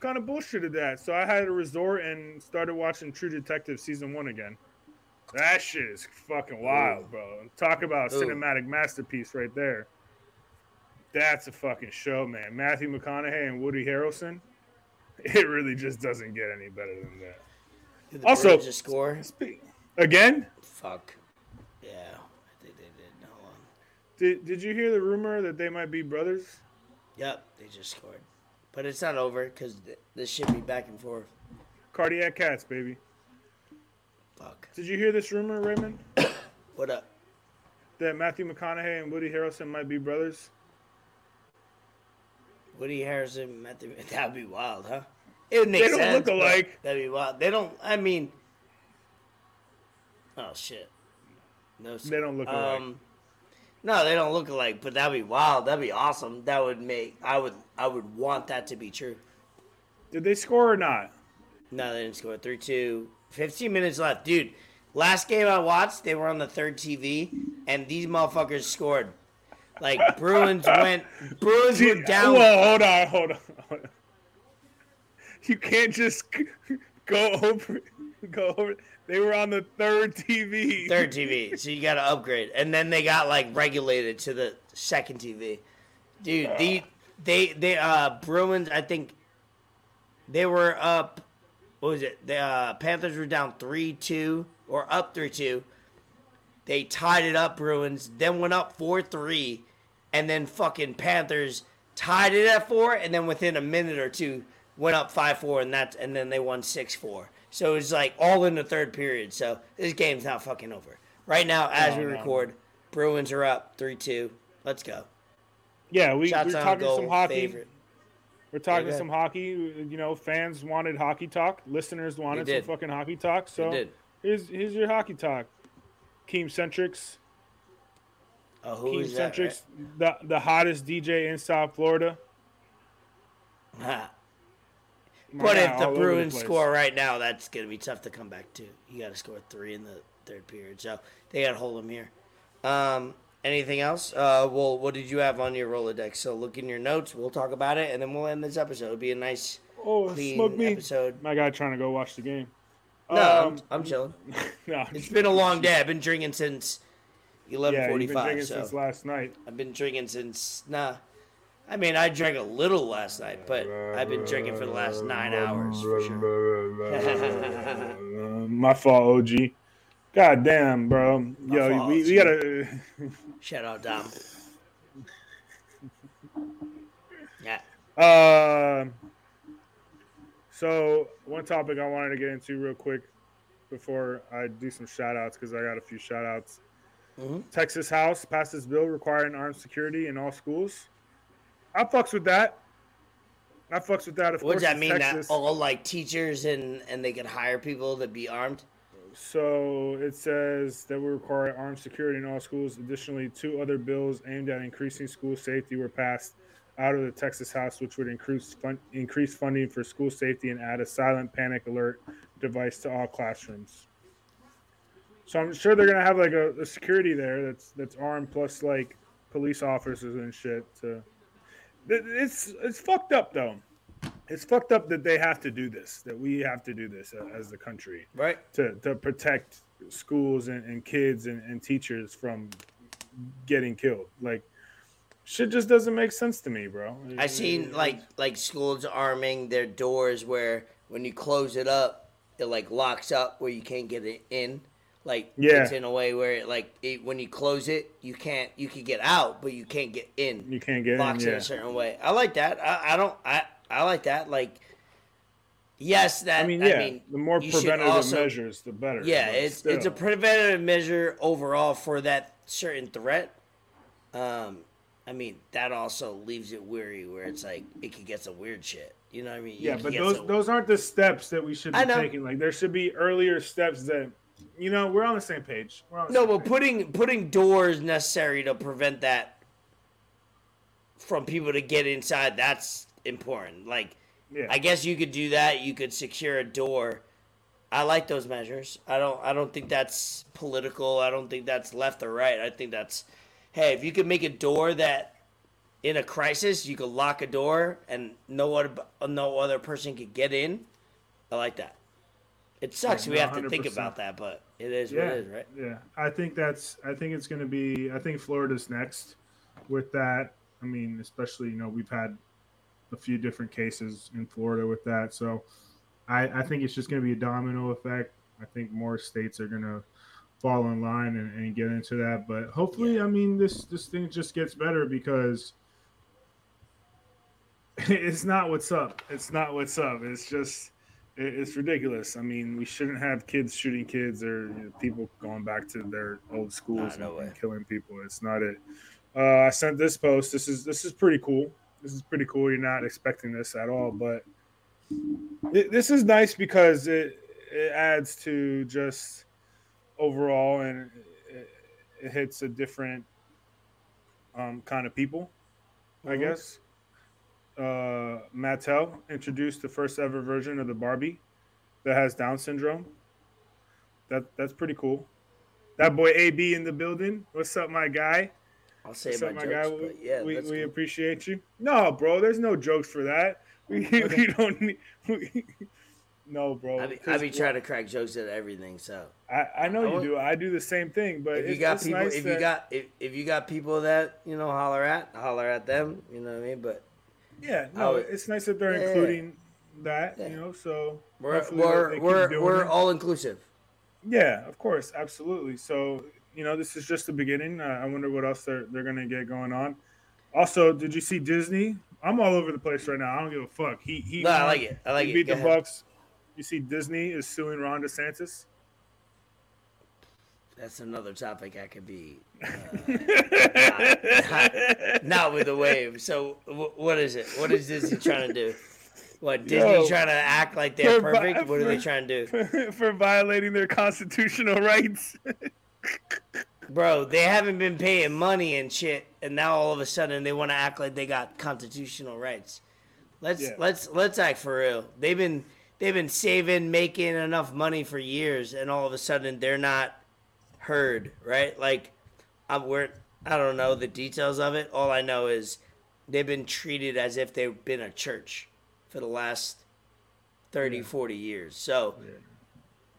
Kind of bullshit is that. So I had to resort and started watching True Detective season one again. That shit is fucking wild, bro. Talk about a Ooh. cinematic masterpiece right there. That's a fucking show, man. Matthew McConaughey and Woody Harrelson. It really just doesn't get any better than that. Did the Also- Bruins just score. Speak- Again, Fuck. Yeah, I think they did. Hold on. did, did you hear the rumor that they might be brothers? Yep, they just scored. But it's not over because th- this should be back and forth. Cardiac cats, baby. Fuck. Did you hear this rumor, Raymond? What up? that Matthew McConaughey and Woody Harrelson might be brothers? Woody Harrison, Matthew. That'd be wild, huh? It would make They don't sense. look alike. That'd be wild. They don't. I mean. Oh shit. No. They don't look alike. Um, no, they don't look alike. But that'd be wild. That'd be awesome. That would make. I would. I would want that to be true. Did they score or not? No, they didn't score. 3 2. 15 minutes left. Dude, last game I watched, they were on the third TV, and these motherfuckers scored. Like, Bruins went. Bruins were down. Whoa, hold on, hold on, hold on. You can't just go over, go over. They were on the third TV. Third TV. So you got to upgrade. And then they got, like, regulated to the second TV. Dude, the, they, they, uh, Bruins, I think they were up. What was it? The uh, Panthers were down 3 2 or up 3 2. They tied it up, Bruins, then went up 4 3, and then fucking Panthers tied it at 4, and then within a minute or two went up 5 4, and that's and then they won 6 4. So it's like all in the third period. So this game's not fucking over. Right now, as No, we no. record, Bruins are up 3 2. Let's go. Yeah, we, Shots we're talking goal, some hockey. favorite. We're talking go some hockey. You know, fans wanted hockey talk. Listeners wanted some fucking hockey talk. So did. here's here's your hockey talk. Keem Centrics. Oh, who Keem is that? Centrics, the the hottest DJ in South Florida. right? My But if the Bruins place. score right now, that's gonna be tough to come back to. You got to score three in the third period, so they got to hold them here. Um, anything else? Uh, well, what did you have on your Rolodex? So look in your notes. We'll talk about it, and then we'll end this episode. It'll be a nice, oh, clean smoke me. episode. My guy trying to go watch the game. No, Um, I'm, I'm chilling. no, It's been a long day. I've been drinking since 11:45. yeah, you've been drinking So since last night. I've been drinking since nah. I mean, I drank a little last night, but I've been drinking for the last nine hours for sure. My fault, OG. God damn, bro. Yo, fault, we, we gotta. Shout out Dom. Yeah. Uh, so one topic I wanted to get into real quick before I do some shout outs because I got a few shout outs. Mhm. Texas House passed this bill requiring armed security in all schools. I fucks with that. I fucks with that. Of What course, does that it's mean? Texas. That all like teachers and and they can hire people to be armed? So it says that we require armed security in all schools. Additionally, two other bills aimed at increasing school safety were passed. out of the Texas House, which would increase fun, increase funding for school safety and add a silent panic alert device to all classrooms. So I'm sure they're gonna have like a, a security there that's that's armed plus like police officers and shit. To it's it's fucked up though. It's fucked up that they have to do this. That we have to do this as the country, right? To to protect schools and, and kids and, and teachers from getting killed. Like shit just doesn't make sense to me, bro. I seen like like schools arming their doors where when you close it up, it like locks up where you can't get it in. Like yeah. it's in a way where it, like it, when you close it, you can't you can get out, but you can't get in. You can't get Locks in, yeah. in a certain way. I like that. I, I don't I I like that. Like yes, that I mean, yeah, I mean, the more preventative also, measures, the better. Yeah, it's still. it's a preventative measure overall for that certain threat. Um, I mean, that also leaves it weary where it's like it could get some weird shit. You know what I mean? You yeah, but those some... those aren't the steps that we should be taking. Like there should be earlier steps that you know we're on the same page. no, same but page. putting putting doors necessary to prevent that from people to get inside that's important. Like, yeah. I guess you could do that. You could secure a door. I like those measures. I don't. I don't think that's political. I don't think that's left or right. I think that's hey, if you could make a door that in a crisis you could lock a door and no other no other person could get in, I like that. It sucks yeah, we have 100%. to think about that, but it is yeah, what it is, right? Yeah, I think that's. I think it's going to be. I think Florida's next with that. I mean, especially you know we've had a few different cases in Florida with that, so I, I think it's just going to be a domino effect. I think more states are going to fall in line and, and get into that. But hopefully, yeah. I mean, this this thing just gets better because it's not what's up. It's not what's up. It's just it's ridiculous. I mean, we shouldn't have kids shooting kids or you know, people going back to their old schools and, and, killing people. It's not it. Uh, I sent this post. This is this is pretty cool. This is pretty cool. You're not expecting this at all, but it, this is nice because it it adds to just overall, and it, it hits a different um, kind of people, mm-hmm. I guess. Uh, Mattel introduced the first ever version of the Barbie that has Down syndrome. That that's pretty cool. That boy AB in the building. What's up, my guy? I'll say my, my jokes, guy? yeah, we, we cool. appreciate you. No, bro, there's no jokes for that. We, we don't need. We, no, bro. I be, I be trying to crack jokes at everything. So I, I know I you do. I do the same thing. But if you got people, nice if that... you got if, if you got people that you know holler at, holler at them. You know what I mean? But yeah, no, would, it's nice that they're yeah, including that. Yeah. You know, so we're we're we're, we're all inclusive. Yeah, of course, absolutely. So you know, this is just the beginning. Uh, I wonder what else they're they're gonna get going on. Also, did you see Disney? I'm all over the place right now. I don't give a fuck. He he. No, I like it. I like he it. Beat Go the ahead. Bucks. You see, Disney is suing Ron DeSantis. That's another topic I could be uh, not, not, not, with the wave. So, w- what is it? What is Disney trying to do? What Disney Yo, trying to act like they're perfect? what are they trying to do? For, for violating their constitutional rights. Bro, they haven't been paying money and shit, and now all of a sudden they want to act like they got constitutional rights. Let's yeah. let's let's act for real. They've been they've been saving, making enough money for years, and all of a sudden they're not heard, right? Like, I'm we're I don't know the details of it. All I know is they've been treated as if they've been a church for the last 30, yeah. 40 years. So. Yeah.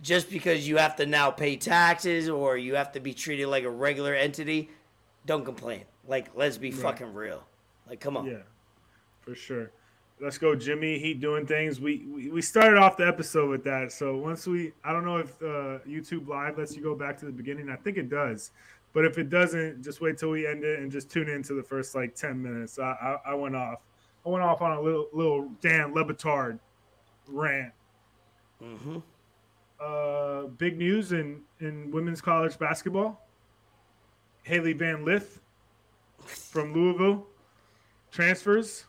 Just because you have to now pay taxes or you have to be treated like a regular entity, don't complain. Like, let's be right. fucking real. Like, come on. Yeah, for sure. Let's go, Jimmy He doing things. We, we we started off the episode with that. So once we, I don't know if uh, YouTube Live lets you go back to the beginning. I think it does, but if it doesn't, just wait till we end it and just tune into the first like ten minutes. I I, I went off. I went off on a little little Dan Le Batard rant. Mm-hmm. Uh, big news in in women's college basketball. Hailey Van Lith from Louisville transfers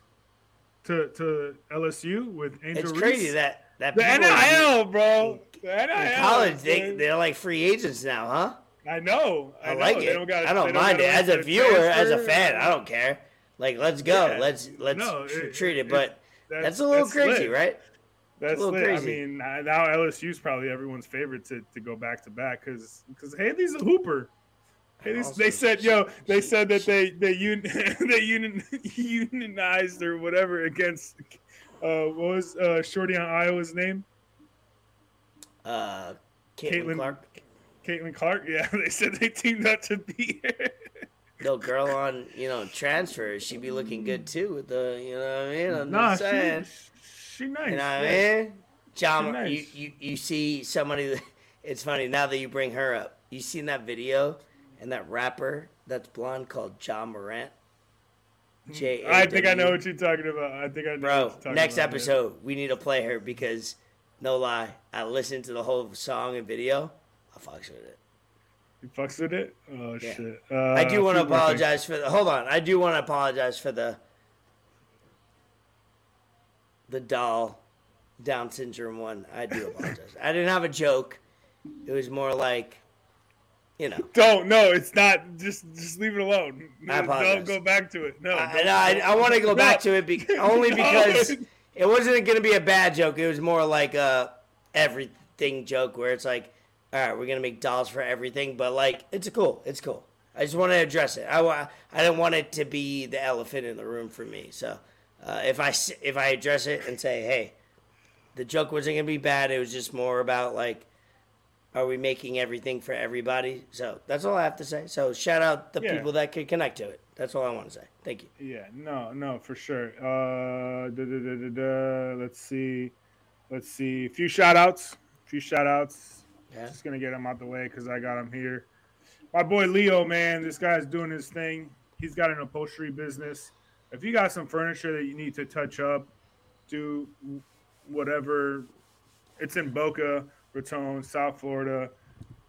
to to LSU with Angel. It's Reese. crazy that that the NIL, bro. The NIL, in college, they they're like free agents now, huh? I know. I, I know. like it. Gotta, I don't mind don't it. As a viewer, as a fan, I don't care. Like, let's go. Yeah. Let's let's No, it- treat it. But that's, a little crazy, lit. right? That's little lit. crazy. I mean, now now LSU's probably everyone's favorite to, to go back to back because because Hailey's a hooper. Hailey's, Also, they said, yo, they said that they they un, they union, unionized or whatever against uh what was uh Shorty on Iowa's name? Uh, Caitlin, Caitlin- Clark, Caitlin Clark. Yeah, they said they teamed up to beat her. no girl on you know transfer. She'd be looking good too with the you know what I mean. I'm nah, just saying. she, she nice. You know what I mean? John, nice. you, you, you see somebody, it's funny now that you bring her up. You seen that video and that rapper that's blonde called John Morant? J. I think I know what you're talking about. I think I know. what Bro, you're talking next about, yeah. episode, we need to play her because, no lie, I listened to the whole song and video. I fucks with it. You fucks with it? Oh Yeah. shit! Uh, I do want to a few more things. apologize for the. Hold on. I do want to apologize for the. The doll Down syndrome one. I do apologize. I didn't have a joke. It was more like, you know. Don't no, it's not. Just just leave it alone. No, I apologize. Don't go back to it. No, I, don't- I, I want to go back No. to it be, only No. because it wasn't going to be a bad joke. It was more like a everything joke where it's like, all right, we're going to make dolls for everything, but like, it's cool. It's cool. I just want to address it. I, wa- I didn't want it to be the elephant in the room for me. So uh, if I if I address it and say, hey, the joke wasn't going to be bad. It was just more about like, are we making everything for everybody? So that's all I have to say. So shout out the Yeah. people that could connect to it. That's all I want to say. Thank you. Yeah, no, no, for sure. Uh, da, da, da. Let's see, let's see. A few shout outs. A few shout outs. Yeah. Just gonna get them out the way because I got them here. My boy Leo, man, this guy's doing his thing. He's got an upholstery business. If you got some furniture that you need to touch up, do whatever. It's in Boca Raton, South Florida.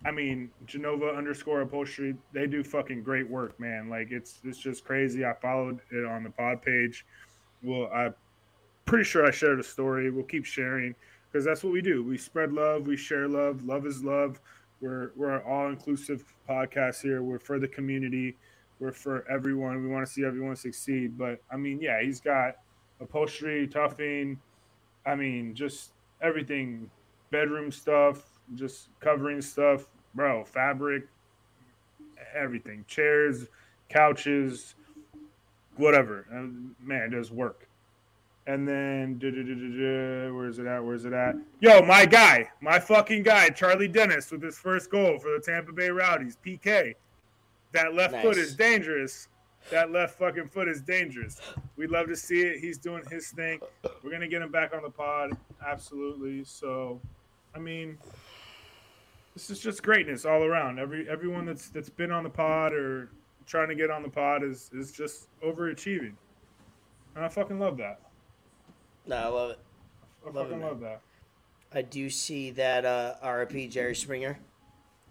I mean, Genova underscore upholstery, they do fucking great work, man. Like it's it's just crazy. I followed it on the pod page. Well, I'm pretty sure I shared a story. We'll keep sharing because that's what we do. We spread love, we share love. Love is love. We're we're an all inclusive podcast here. We're for the community. We're for everyone. We want to see everyone succeed. But I mean, yeah, he's got upholstery, toughing. I mean, just everything, bedroom stuff, just covering stuff, bro, fabric, everything, chairs, couches, whatever. Uh, man, it does work. And then, where's it at? Where's it at? Yo, my guy, my fucking guy, Charlie Dennis, with his first goal for the Tampa Bay Rowdies, PK. That left foot is dangerous. That left fucking foot is dangerous. We'd love to see it. He's doing his thing. We're gonna get him back on the pod, absolutely. So, I mean, this is just greatness all around. Every everyone that's that's been on the pod or trying to get on the pod is is just overachieving, and I fucking love that. No, I love it. I Love fucking man. love that. I do see that uh, RIP Jerry Springer.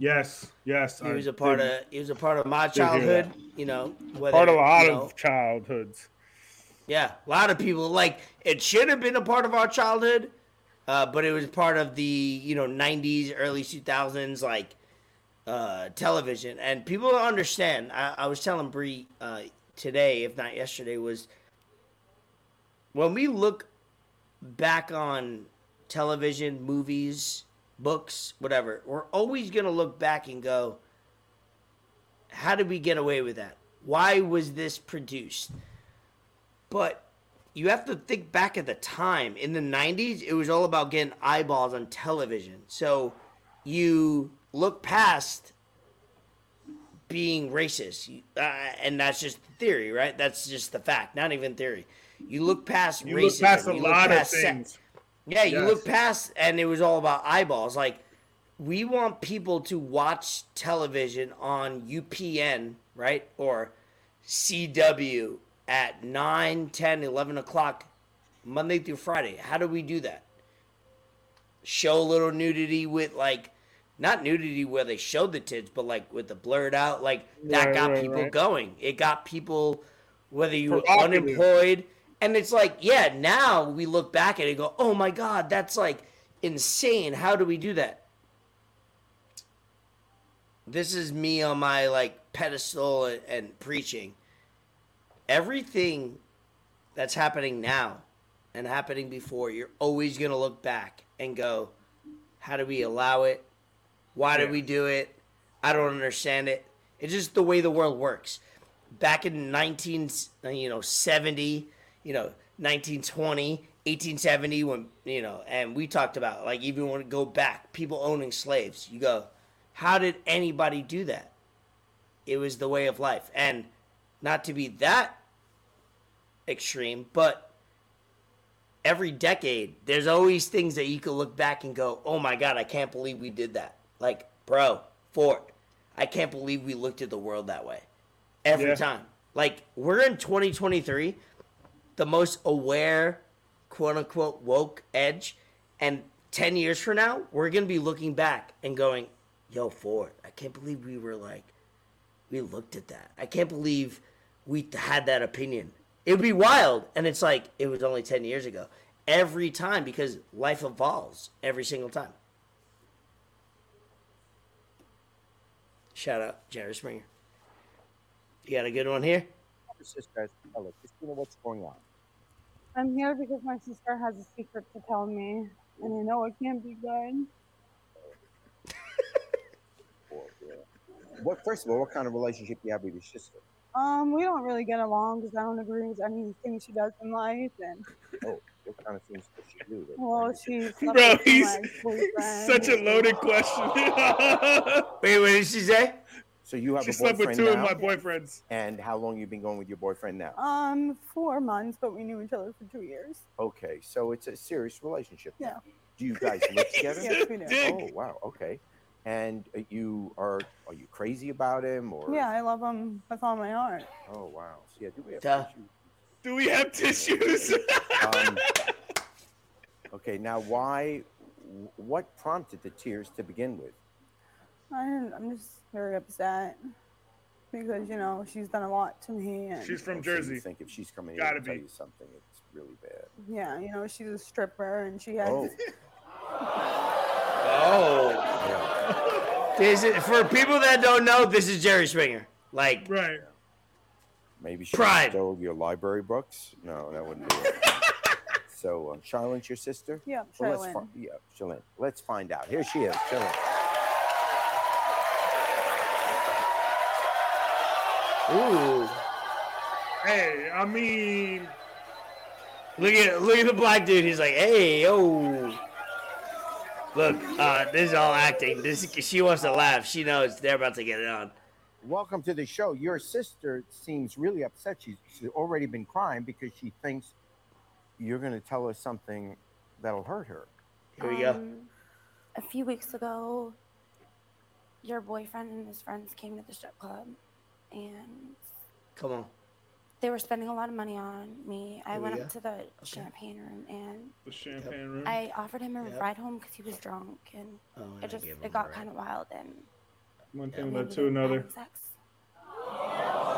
Yes, yes. He was a part of he was a part of my childhood. You know, whether, part of a lot you know, of childhoods. yeah, a lot of people like it should have been a part of our childhood, uh, but it was part of the you know '90s, early 2000s like uh, television, and people don't understand. I, I was telling Bree uh, today, if not yesterday, was when we look back on television, movies, books, whatever, we're always going to look back and go, how did we get away with that? Why was this produced? But you have to think back at the time. In the 90s, it was all about getting eyeballs on television. So you look past being racist. Uh, and that's just theory, right? That's just the fact, not even theory. You look past You racism. look past a lot of things. Yeah, you Yes. look past, and it was all about eyeballs. Like, we want people to watch television on UPN, right? Or CW at 9, 10, 11 o'clock, Monday through Friday. How do we do that? Show a little nudity with, like, not nudity where they showed the tits, but like with the blurred out. Like, that Right, got right, people right. going. It got people, whether you were Provocative. unemployed. And it's like, yeah, now we look back at it and go, oh my God, that's like insane. How do we do that? This is me on my like pedestal and, and preaching. everything that's happening now and happening before, you're always going to look back and go, how do we allow it? Why did we do it? I don't understand it. It's just the way the world works. Back in 19, you know, 70, you know, 1920, 1870, when, you know, and we talked about, like, even when we go back, people owning slaves, you go, how did anybody do that? It was the way of life. And not to be that extreme, but every decade, there's always things that you can look back and go, oh my God, I can't believe we did that. Like, bro, Ford, I can't believe we looked at the world that way. Every Yeah. time. Like, we're in 2023, the most aware, quote unquote, woke edge. And 10 years from now, we're going to be looking back and going, yo, Ford, I can't believe we were like, we looked at that. I can't believe we had that opinion. It would be wild. And it's like, it was only 10 years ago. Every time, because life evolves every single time. Shout out, Jerry Springer. You got a good one here? Sister, hello, Christina, what's going on? I'm here because my sister has a secret to tell me, and I know it can't be good. What? First of all, what kind of relationship do you have with your sister? Um, we don't really get along because I don't agree with anything she does in life, and Oh, what kind of things does she do? that well, kind of- she slept Bro, with he's, such a loaded question. Wait, what did she say? So you have she a slept with boyfriend two now, of my boyfriends. and how long you been going with your boyfriend now? Um, four months, but we knew each other for two years. Okay, so it's a serious relationship. Yeah. Do you guys live together? Yes, we do. Oh wow, okay. And uh, you are are you crazy about him or? Yeah, I love him with all my heart. Oh wow. So, yeah. Do we have Duh. tissues? Do we have tissues? Um, okay. Now, why? What prompted the tears to begin with? I, I'm just very upset because you know she's done a lot to me, and She's from so Jersey. think if she's coming here Gotta to tell you something, it's really bad. yeah, you know she's a stripper, and she has. Oh, Oh. yeah. This is, for people that don't know, this is Jerry Springer. Like, right. Maybe she Pride. stole your library books. No, that wouldn't be it. so, uh, Charlotte, your sister? Yeah, Well, let's Charlene. fi- yeah, Charlene. Let's find out. Here she is, Charlene. Ooh. Hey, I mean, Look at look at the black dude. He's like, hey, yo. Look, uh, this is all acting. This she wants to laugh. She knows they're about to get it on. Welcome to the show. Your sister seems really upset. She's, she's already been crying because she thinks you're going to tell her something that'll hurt her. Here we go. Um, A few weeks ago, your boyfriend and his friends came to the strip club, and Come on. they were spending a lot of money on me. I Here we went go. up to the champagne room, and the champagne room. I offered him a Yep. ride home because he was drunk, and Oh, and it just it got kind of wild, and One thing led to another. having Sex.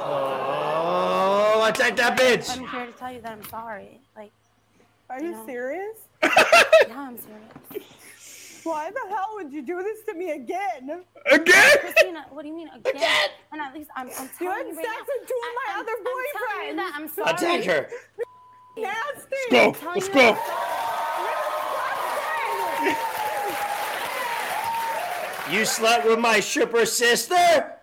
Oh, attack that bitch. I'm here to tell you that I'm sorry. Like, Are you No. serious? yeah, I'm serious. Why the hell would you do this to me again? Again? Christina, what do you mean again? And at least I'm, I'm You telling had you right sex now. with two of my I- I'm- other I'm telling you boyfriends. that I'm sorry. Attack her. Nasty. Go. Let's go. You slept with my stripper sister.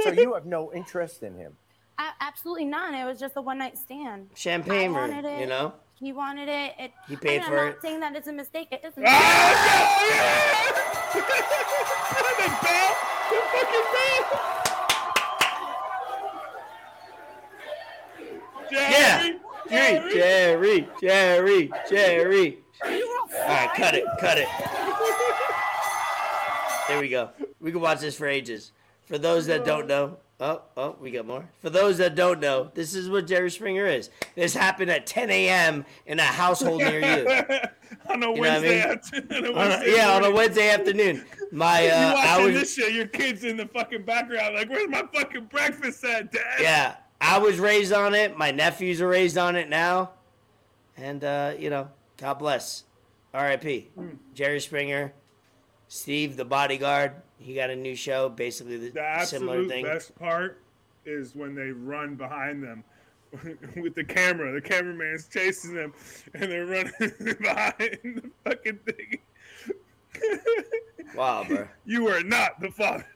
So you have no interest in him. A- absolutely none. It was just a one night stand. Champagne I room, wanted it. you know. He wanted it. it He paid I mean, for I'm it. not saying that it's a mistake. It isn't. Ah, no, yeah! the bell. The fucking bell. Yeah. Jerry, Jerry, Jerry, Jerry, Jerry. All right, cut it, cut it. There we go. We can watch this for ages. For those that don't know, oh, oh, we got more. For those that don't know, this is what Jerry Springer is. This happened at 10 a.m. in a household near you. on a You what I Wednesday mean? afternoon. on a On a- Wednesday yeah, on a. Wednesday afternoon. My, You uh, I watching was, this shit, your kids in the fucking background, like, where's my fucking breakfast at, Dad? yeah, I was raised on it. My nephews are raised on it now, and uh, you know, God bless. R.I.P. Jerry Springer, Steve the bodyguard. He got a new show, basically the, The similar absolute thing. best part is when they run behind them. with the camera. The cameraman's chasing them, and they're running behind the fucking thing. Wow, bro. You are not the father.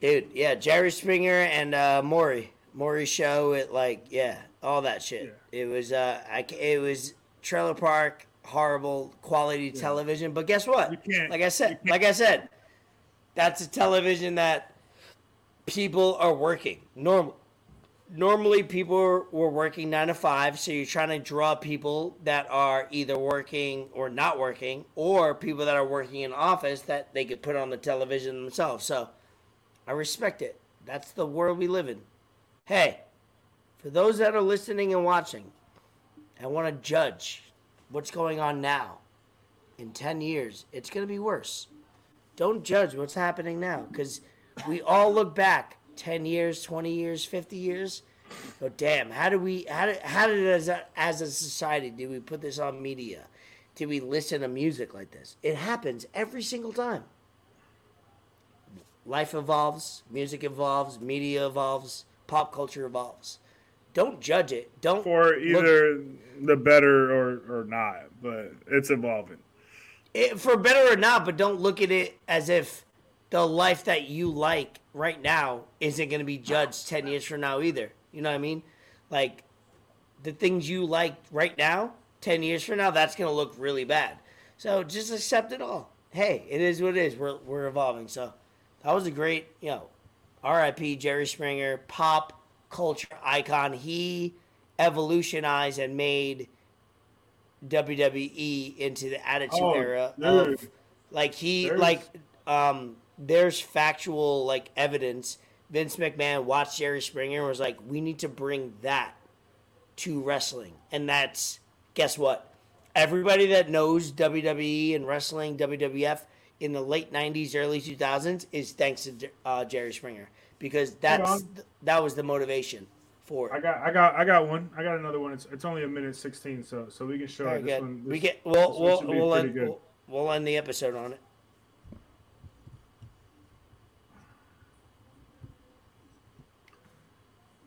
Dude, yeah, Jerry Springer and uh, Maury, Maury show. It like, yeah, all that shit. It was, uh, I, it was trailer park, horrible quality television. But guess what? You can't- like I said, you can't- like I said, that's a television that people are working. Normal, normally people were working nine to five, so you're trying to draw people that are either working or not working, or people that are working in office that they could put on the television themselves. So I respect it. That's the world we live in. Hey, for those that are listening and watching, I want to judge what's going on now. In 10 years, it's going to be worse. Don't judge what's happening now because we all look back 10 years, 20 years, 50 years. Go, damn, how do we, how did, how did as a, as a society, did we put this on media? Did we listen to music like this? It happens every single time life evolves, music evolves, media evolves, pop culture evolves. Don't judge it. Don't For look- either the better or, or not, but it's evolving. it, for better or not, but don't look at it as if the life that you like right now isn't going to be judged 10 years from now either. You know what I mean? Like the things you like right now, 10 years from now, that's going to look really bad. So just accept it all. Hey, it is what it is. We're, we're evolving. So that was a great, you know, RIP Jerry Springer, pop culture icon. He evolutionized and made WWE into the Attitude Oh, Era dude. of like he There's- like um there's factual like evidence. Vince McMahon watched Jerry Springer and was like, "We need to bring that to wrestling," and that's guess what? Everybody that knows WWE and wrestling, WWF in the late '90s, early 2000s is thanks to uh, Jerry Springer because that's that was the motivation for it. I got, I got, I got one. I got another one. It's, it's only a minute sixteen, so, so we can show Very it. This good. one, we this- get we'll we'll we'll end, we'll, we'll end the episode on it.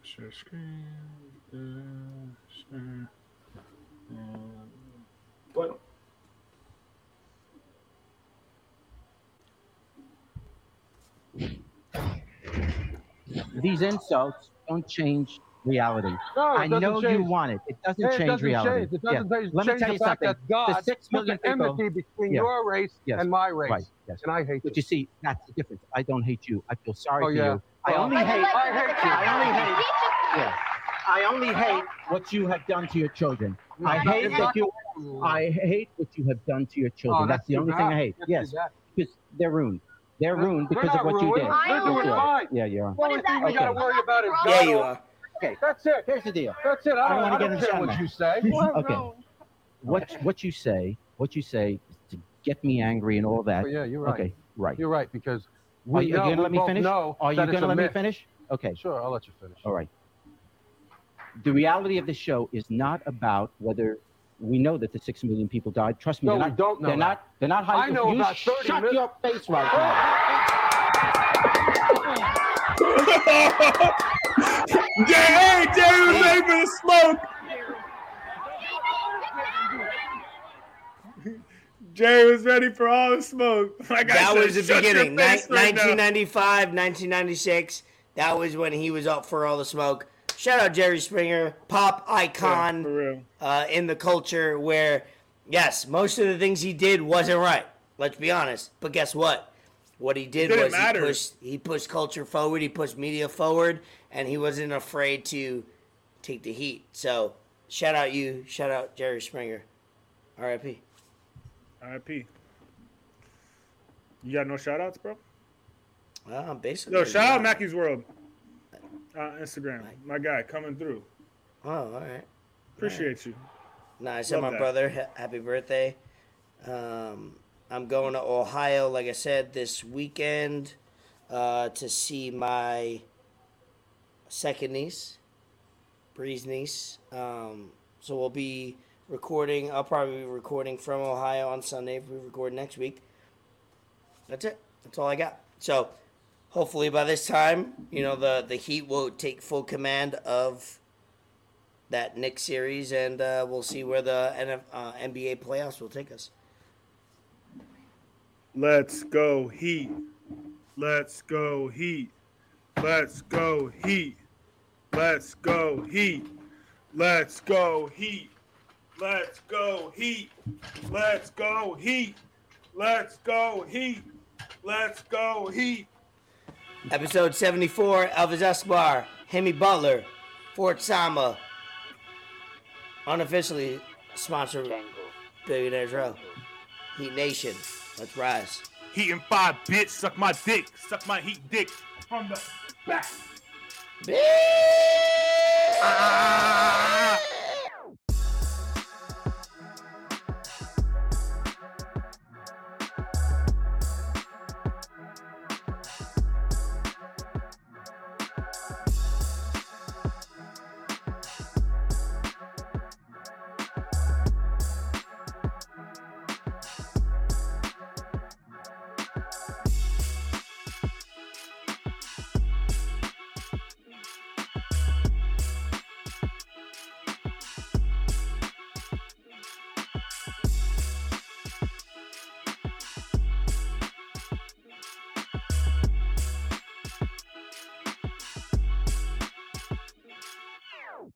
Share screen. uh, share, uh, What? These insults don't change reality. No, it I doesn't know you change. want it. It doesn't Hey, it change doesn't reality. change. It doesn't Yeah. change, Let me change tell the you fact something. that God the six put million the people. enmity between Yeah. your race Yes. and my race. Right. Yes. And I hate But you. But you see, that's the difference. I don't hate you. I feel sorry Oh, for yeah. you. I only I hate. I hate you. I only hate. Yeah. I only hate what you have done to your children. I hate it's that you. I hate what you have done to your oh, children. Oh, that's the too only thing I hate. That's Yes, because they're ruined. They're They're- ruined they're because of not what you did. They're doing you are. fine. Yeah, you are. The only thing you Okay. got to worry about is Yeah, you are. Okay. That's it. Here's the deal. That's it. I I don't, wanna get don't in care what you say. Okay. What what you say? What you say is to get me angry and all that. But yeah, you're right. Okay. Right. You're right because Are we you know, going to let me finish? No, Are you going to a let me finish? Okay. Sure, I'll let you finish. All right. The reality of the show is not about whether we know that the six million people died. Trust me, No, they're we not, don't know They're that. not. They're not hiding. I hiding. know you about 30 shut mil- your face right now. Jay, hey, Jerry was ready for the smoke. Jerry was ready for all the smoke. Like I that said, was the beginning. Ni- face right now. 1995, 1996. That was when he was up for all the smoke. Shout out Jerry Springer, pop icon real. uh, in the culture. Where yes, most of the things he did wasn't right. Let's be honest. But guess what? What he did was matter. he pushed he pushed culture forward. He pushed media forward, and he wasn't afraid to take the heat. So shout out you. Shout out Jerry Springer. R.I.P. R.I.P. You got no shout outs, bro? Well, I'm basically. Yo, shout out Mackey's World. Uh, Instagram. My guy coming through. Oh, all right. Appreciate you. No, I said my that. brother, happy birthday. Um, I'm going to Ohio, like I said, this weekend uh, to see my second niece, Bree's niece. Um, so we'll be recording. I'll probably be recording from Ohio on Sunday if we record next week. That's it. That's all I got. So hopefully by this time, you know, the, the Heat will take full command of that Knicks series, and uh, we'll see where the NF, uh, NBA playoffs will take us. Let's go Heat. Let's go Heat. Let's go Heat. Let's go Heat. Let's go Heat. Let's go Heat. Let's go Heat. Let's go Heat. Let's go Heat. Episode 74, Elvis Escobar, Hemi Butler, Fort Sama. Unofficially sponsored Billionaires Row. Heat Nation, let's rise. Heat and five, bitch. Suck my dick. Suck my heat dick from the back. Bitch! Ah!